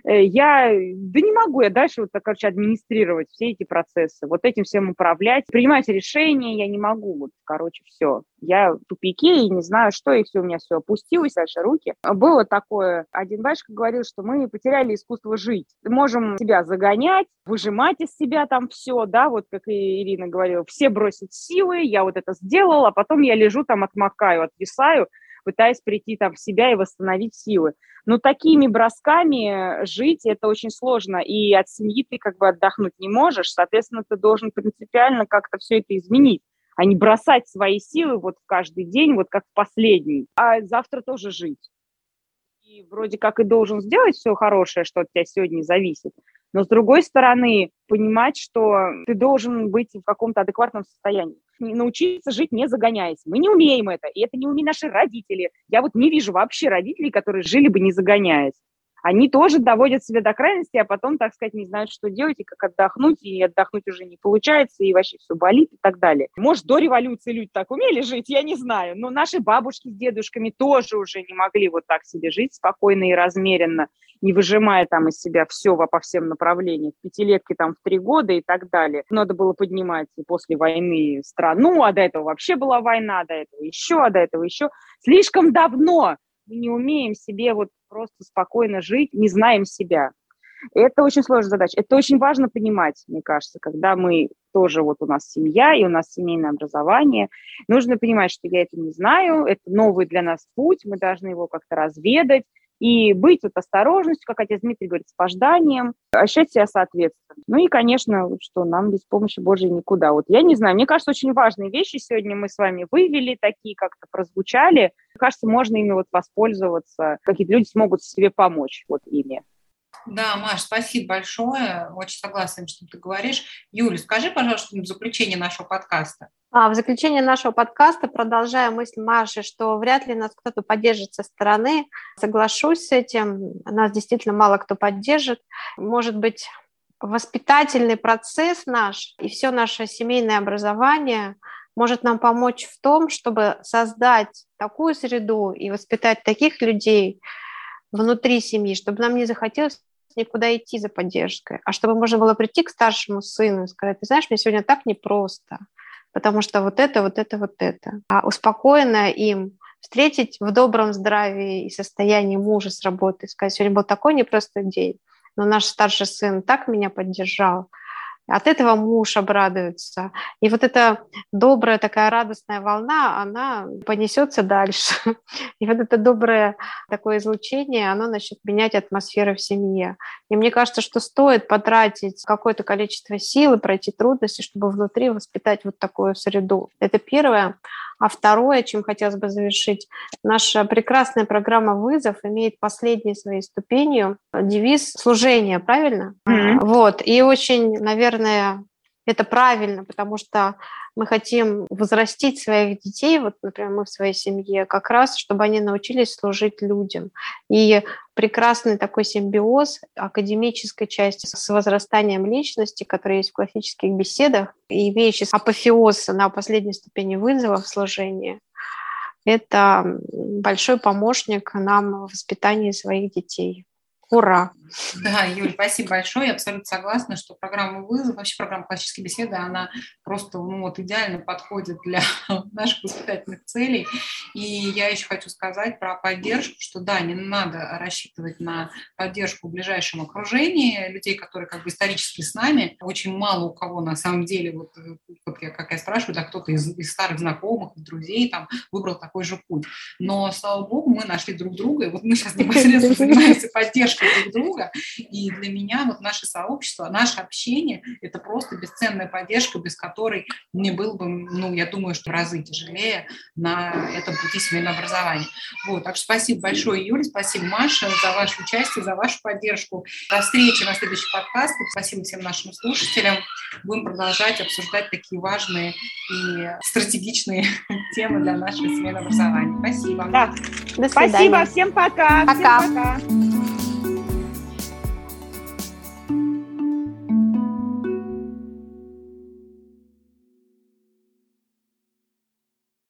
э, я, да не могу я дальше вот, короче, администрировать все эти процессы, вот этим всем управлять, принимать решения я не могу, вот, короче, все. Я в тупике и не знаю, что, и все, у меня все опустилось, дальше руки. Было такое, один батюшка говорил, что мы потеряли искусство жить. Можем себя загонять, выжимать из себя там все, да, вот как и Ирина говорила, все бросить силы, я вот это сделал, а потом я лежу там, отмокаю, отвисаю, пытаясь прийти там в себя и восстановить силы. Но такими бросками жить это очень сложно, и от семьи ты как бы отдохнуть не можешь, соответственно, ты должен принципиально как-то все это изменить а не бросать свои силы вот в каждый день, вот как в последний, а завтра тоже жить и вроде как и должен сделать все хорошее, что от тебя сегодня зависит. Но с другой стороны, понимать, что ты должен быть в каком-то адекватном состоянии. Научиться жить не загоняясь. Мы не умеем это, и это не умеют наши родители. Я вот не вижу вообще родителей, которые жили бы не загоняясь они тоже доводят себя до крайности, а потом, так сказать, не знают, что делать и как отдохнуть, и отдохнуть уже не получается, и вообще все болит и так далее. Может, до революции люди так умели жить, я не знаю, но наши бабушки с дедушками тоже уже не могли вот так себе жить спокойно и размеренно, не выжимая там из себя все по всем направлениям, пятилетки там в три года и так далее. Надо было поднимать после войны страну, а до этого вообще была война, до этого еще, а до этого еще. Слишком давно мы не умеем себе вот просто спокойно жить, не знаем себя. Это очень сложная задача. Это очень важно понимать, мне кажется, когда мы тоже вот у нас семья и у нас семейное образование. Нужно понимать, что я это не знаю, это новый для нас путь, мы должны его как-то разведать, и быть вот осторожностью, как отец Дмитрий говорит, с пожданием, ощущать себя соответственно. Ну и, конечно, что нам без помощи Божьей никуда. Вот я не знаю, мне кажется, очень важные вещи сегодня мы с вами вывели, такие как-то прозвучали. Мне кажется, можно ими вот воспользоваться, какие-то люди смогут себе помочь вот ими. Да, Маш, спасибо большое. Очень согласна с что ты говоришь. Юля, скажи, пожалуйста, в заключение нашего подкаста. А, в заключение нашего подкаста продолжая мысль Маши, что вряд ли нас кто-то поддержит со стороны. Соглашусь с этим. Нас действительно мало кто поддержит. Может быть, воспитательный процесс наш и все наше семейное образование может нам помочь в том, чтобы создать такую среду и воспитать таких людей внутри семьи, чтобы нам не захотелось никуда идти за поддержкой, а чтобы можно было прийти к старшему сыну и сказать, ты знаешь, мне сегодня так непросто, потому что вот это, вот это, вот это. А успокоенная им встретить в добром здравии и состоянии мужа с работы, сказать, сегодня был такой непростой день, но наш старший сын так меня поддержал, от этого муж обрадуется. И вот эта добрая такая радостная волна, она понесется дальше. И вот это доброе такое излучение, оно начнет менять атмосферу в семье. И мне кажется, что стоит потратить какое-то количество сил и пройти трудности, чтобы внутри воспитать вот такую среду. Это первое. А второе, чем хотелось бы завершить, наша прекрасная программа «Вызов» имеет последней своей ступенью девиз служения, правильно? Mm-hmm. Вот, и очень, наверное, это правильно, потому что мы хотим возрастить своих детей, вот, например, мы в своей семье, как раз, чтобы они научились служить людям. И прекрасный такой симбиоз академической части с возрастанием личности, который есть в классических беседах, и имеющий апофеоз на последней ступени вызова в служении, это большой помощник нам в воспитании своих детей. Ура! Да, Юль, спасибо большое. Я абсолютно согласна, что программа вызов, вообще программа классической беседы, она просто ну, вот, идеально подходит для наших воспитательных целей. И я еще хочу сказать про поддержку, что да, не надо рассчитывать на поддержку в ближайшем окружении людей, которые как бы исторически с нами. Очень мало у кого на самом деле, вот, вот я, как я спрашиваю, да, кто-то из, из старых знакомых, друзей там выбрал такой же путь. Но, слава богу, мы нашли друг друга, и вот мы сейчас непосредственно занимаемся поддержкой друг друга, друга. И для меня вот наше сообщество, наше общение – это просто бесценная поддержка, без которой мне было бы, ну, я думаю, что в разы тяжелее на этом пути семейного образования. Вот, так что спасибо большое, Юля, спасибо, Маша, за ваше участие, за вашу поддержку. До встречи на следующих подкастах. Спасибо всем нашим слушателям. Будем продолжать обсуждать такие важные и стратегичные темы для нашего семейного образования. Спасибо. Да. До свидания. Спасибо, всем пока. Пока. Всем пока.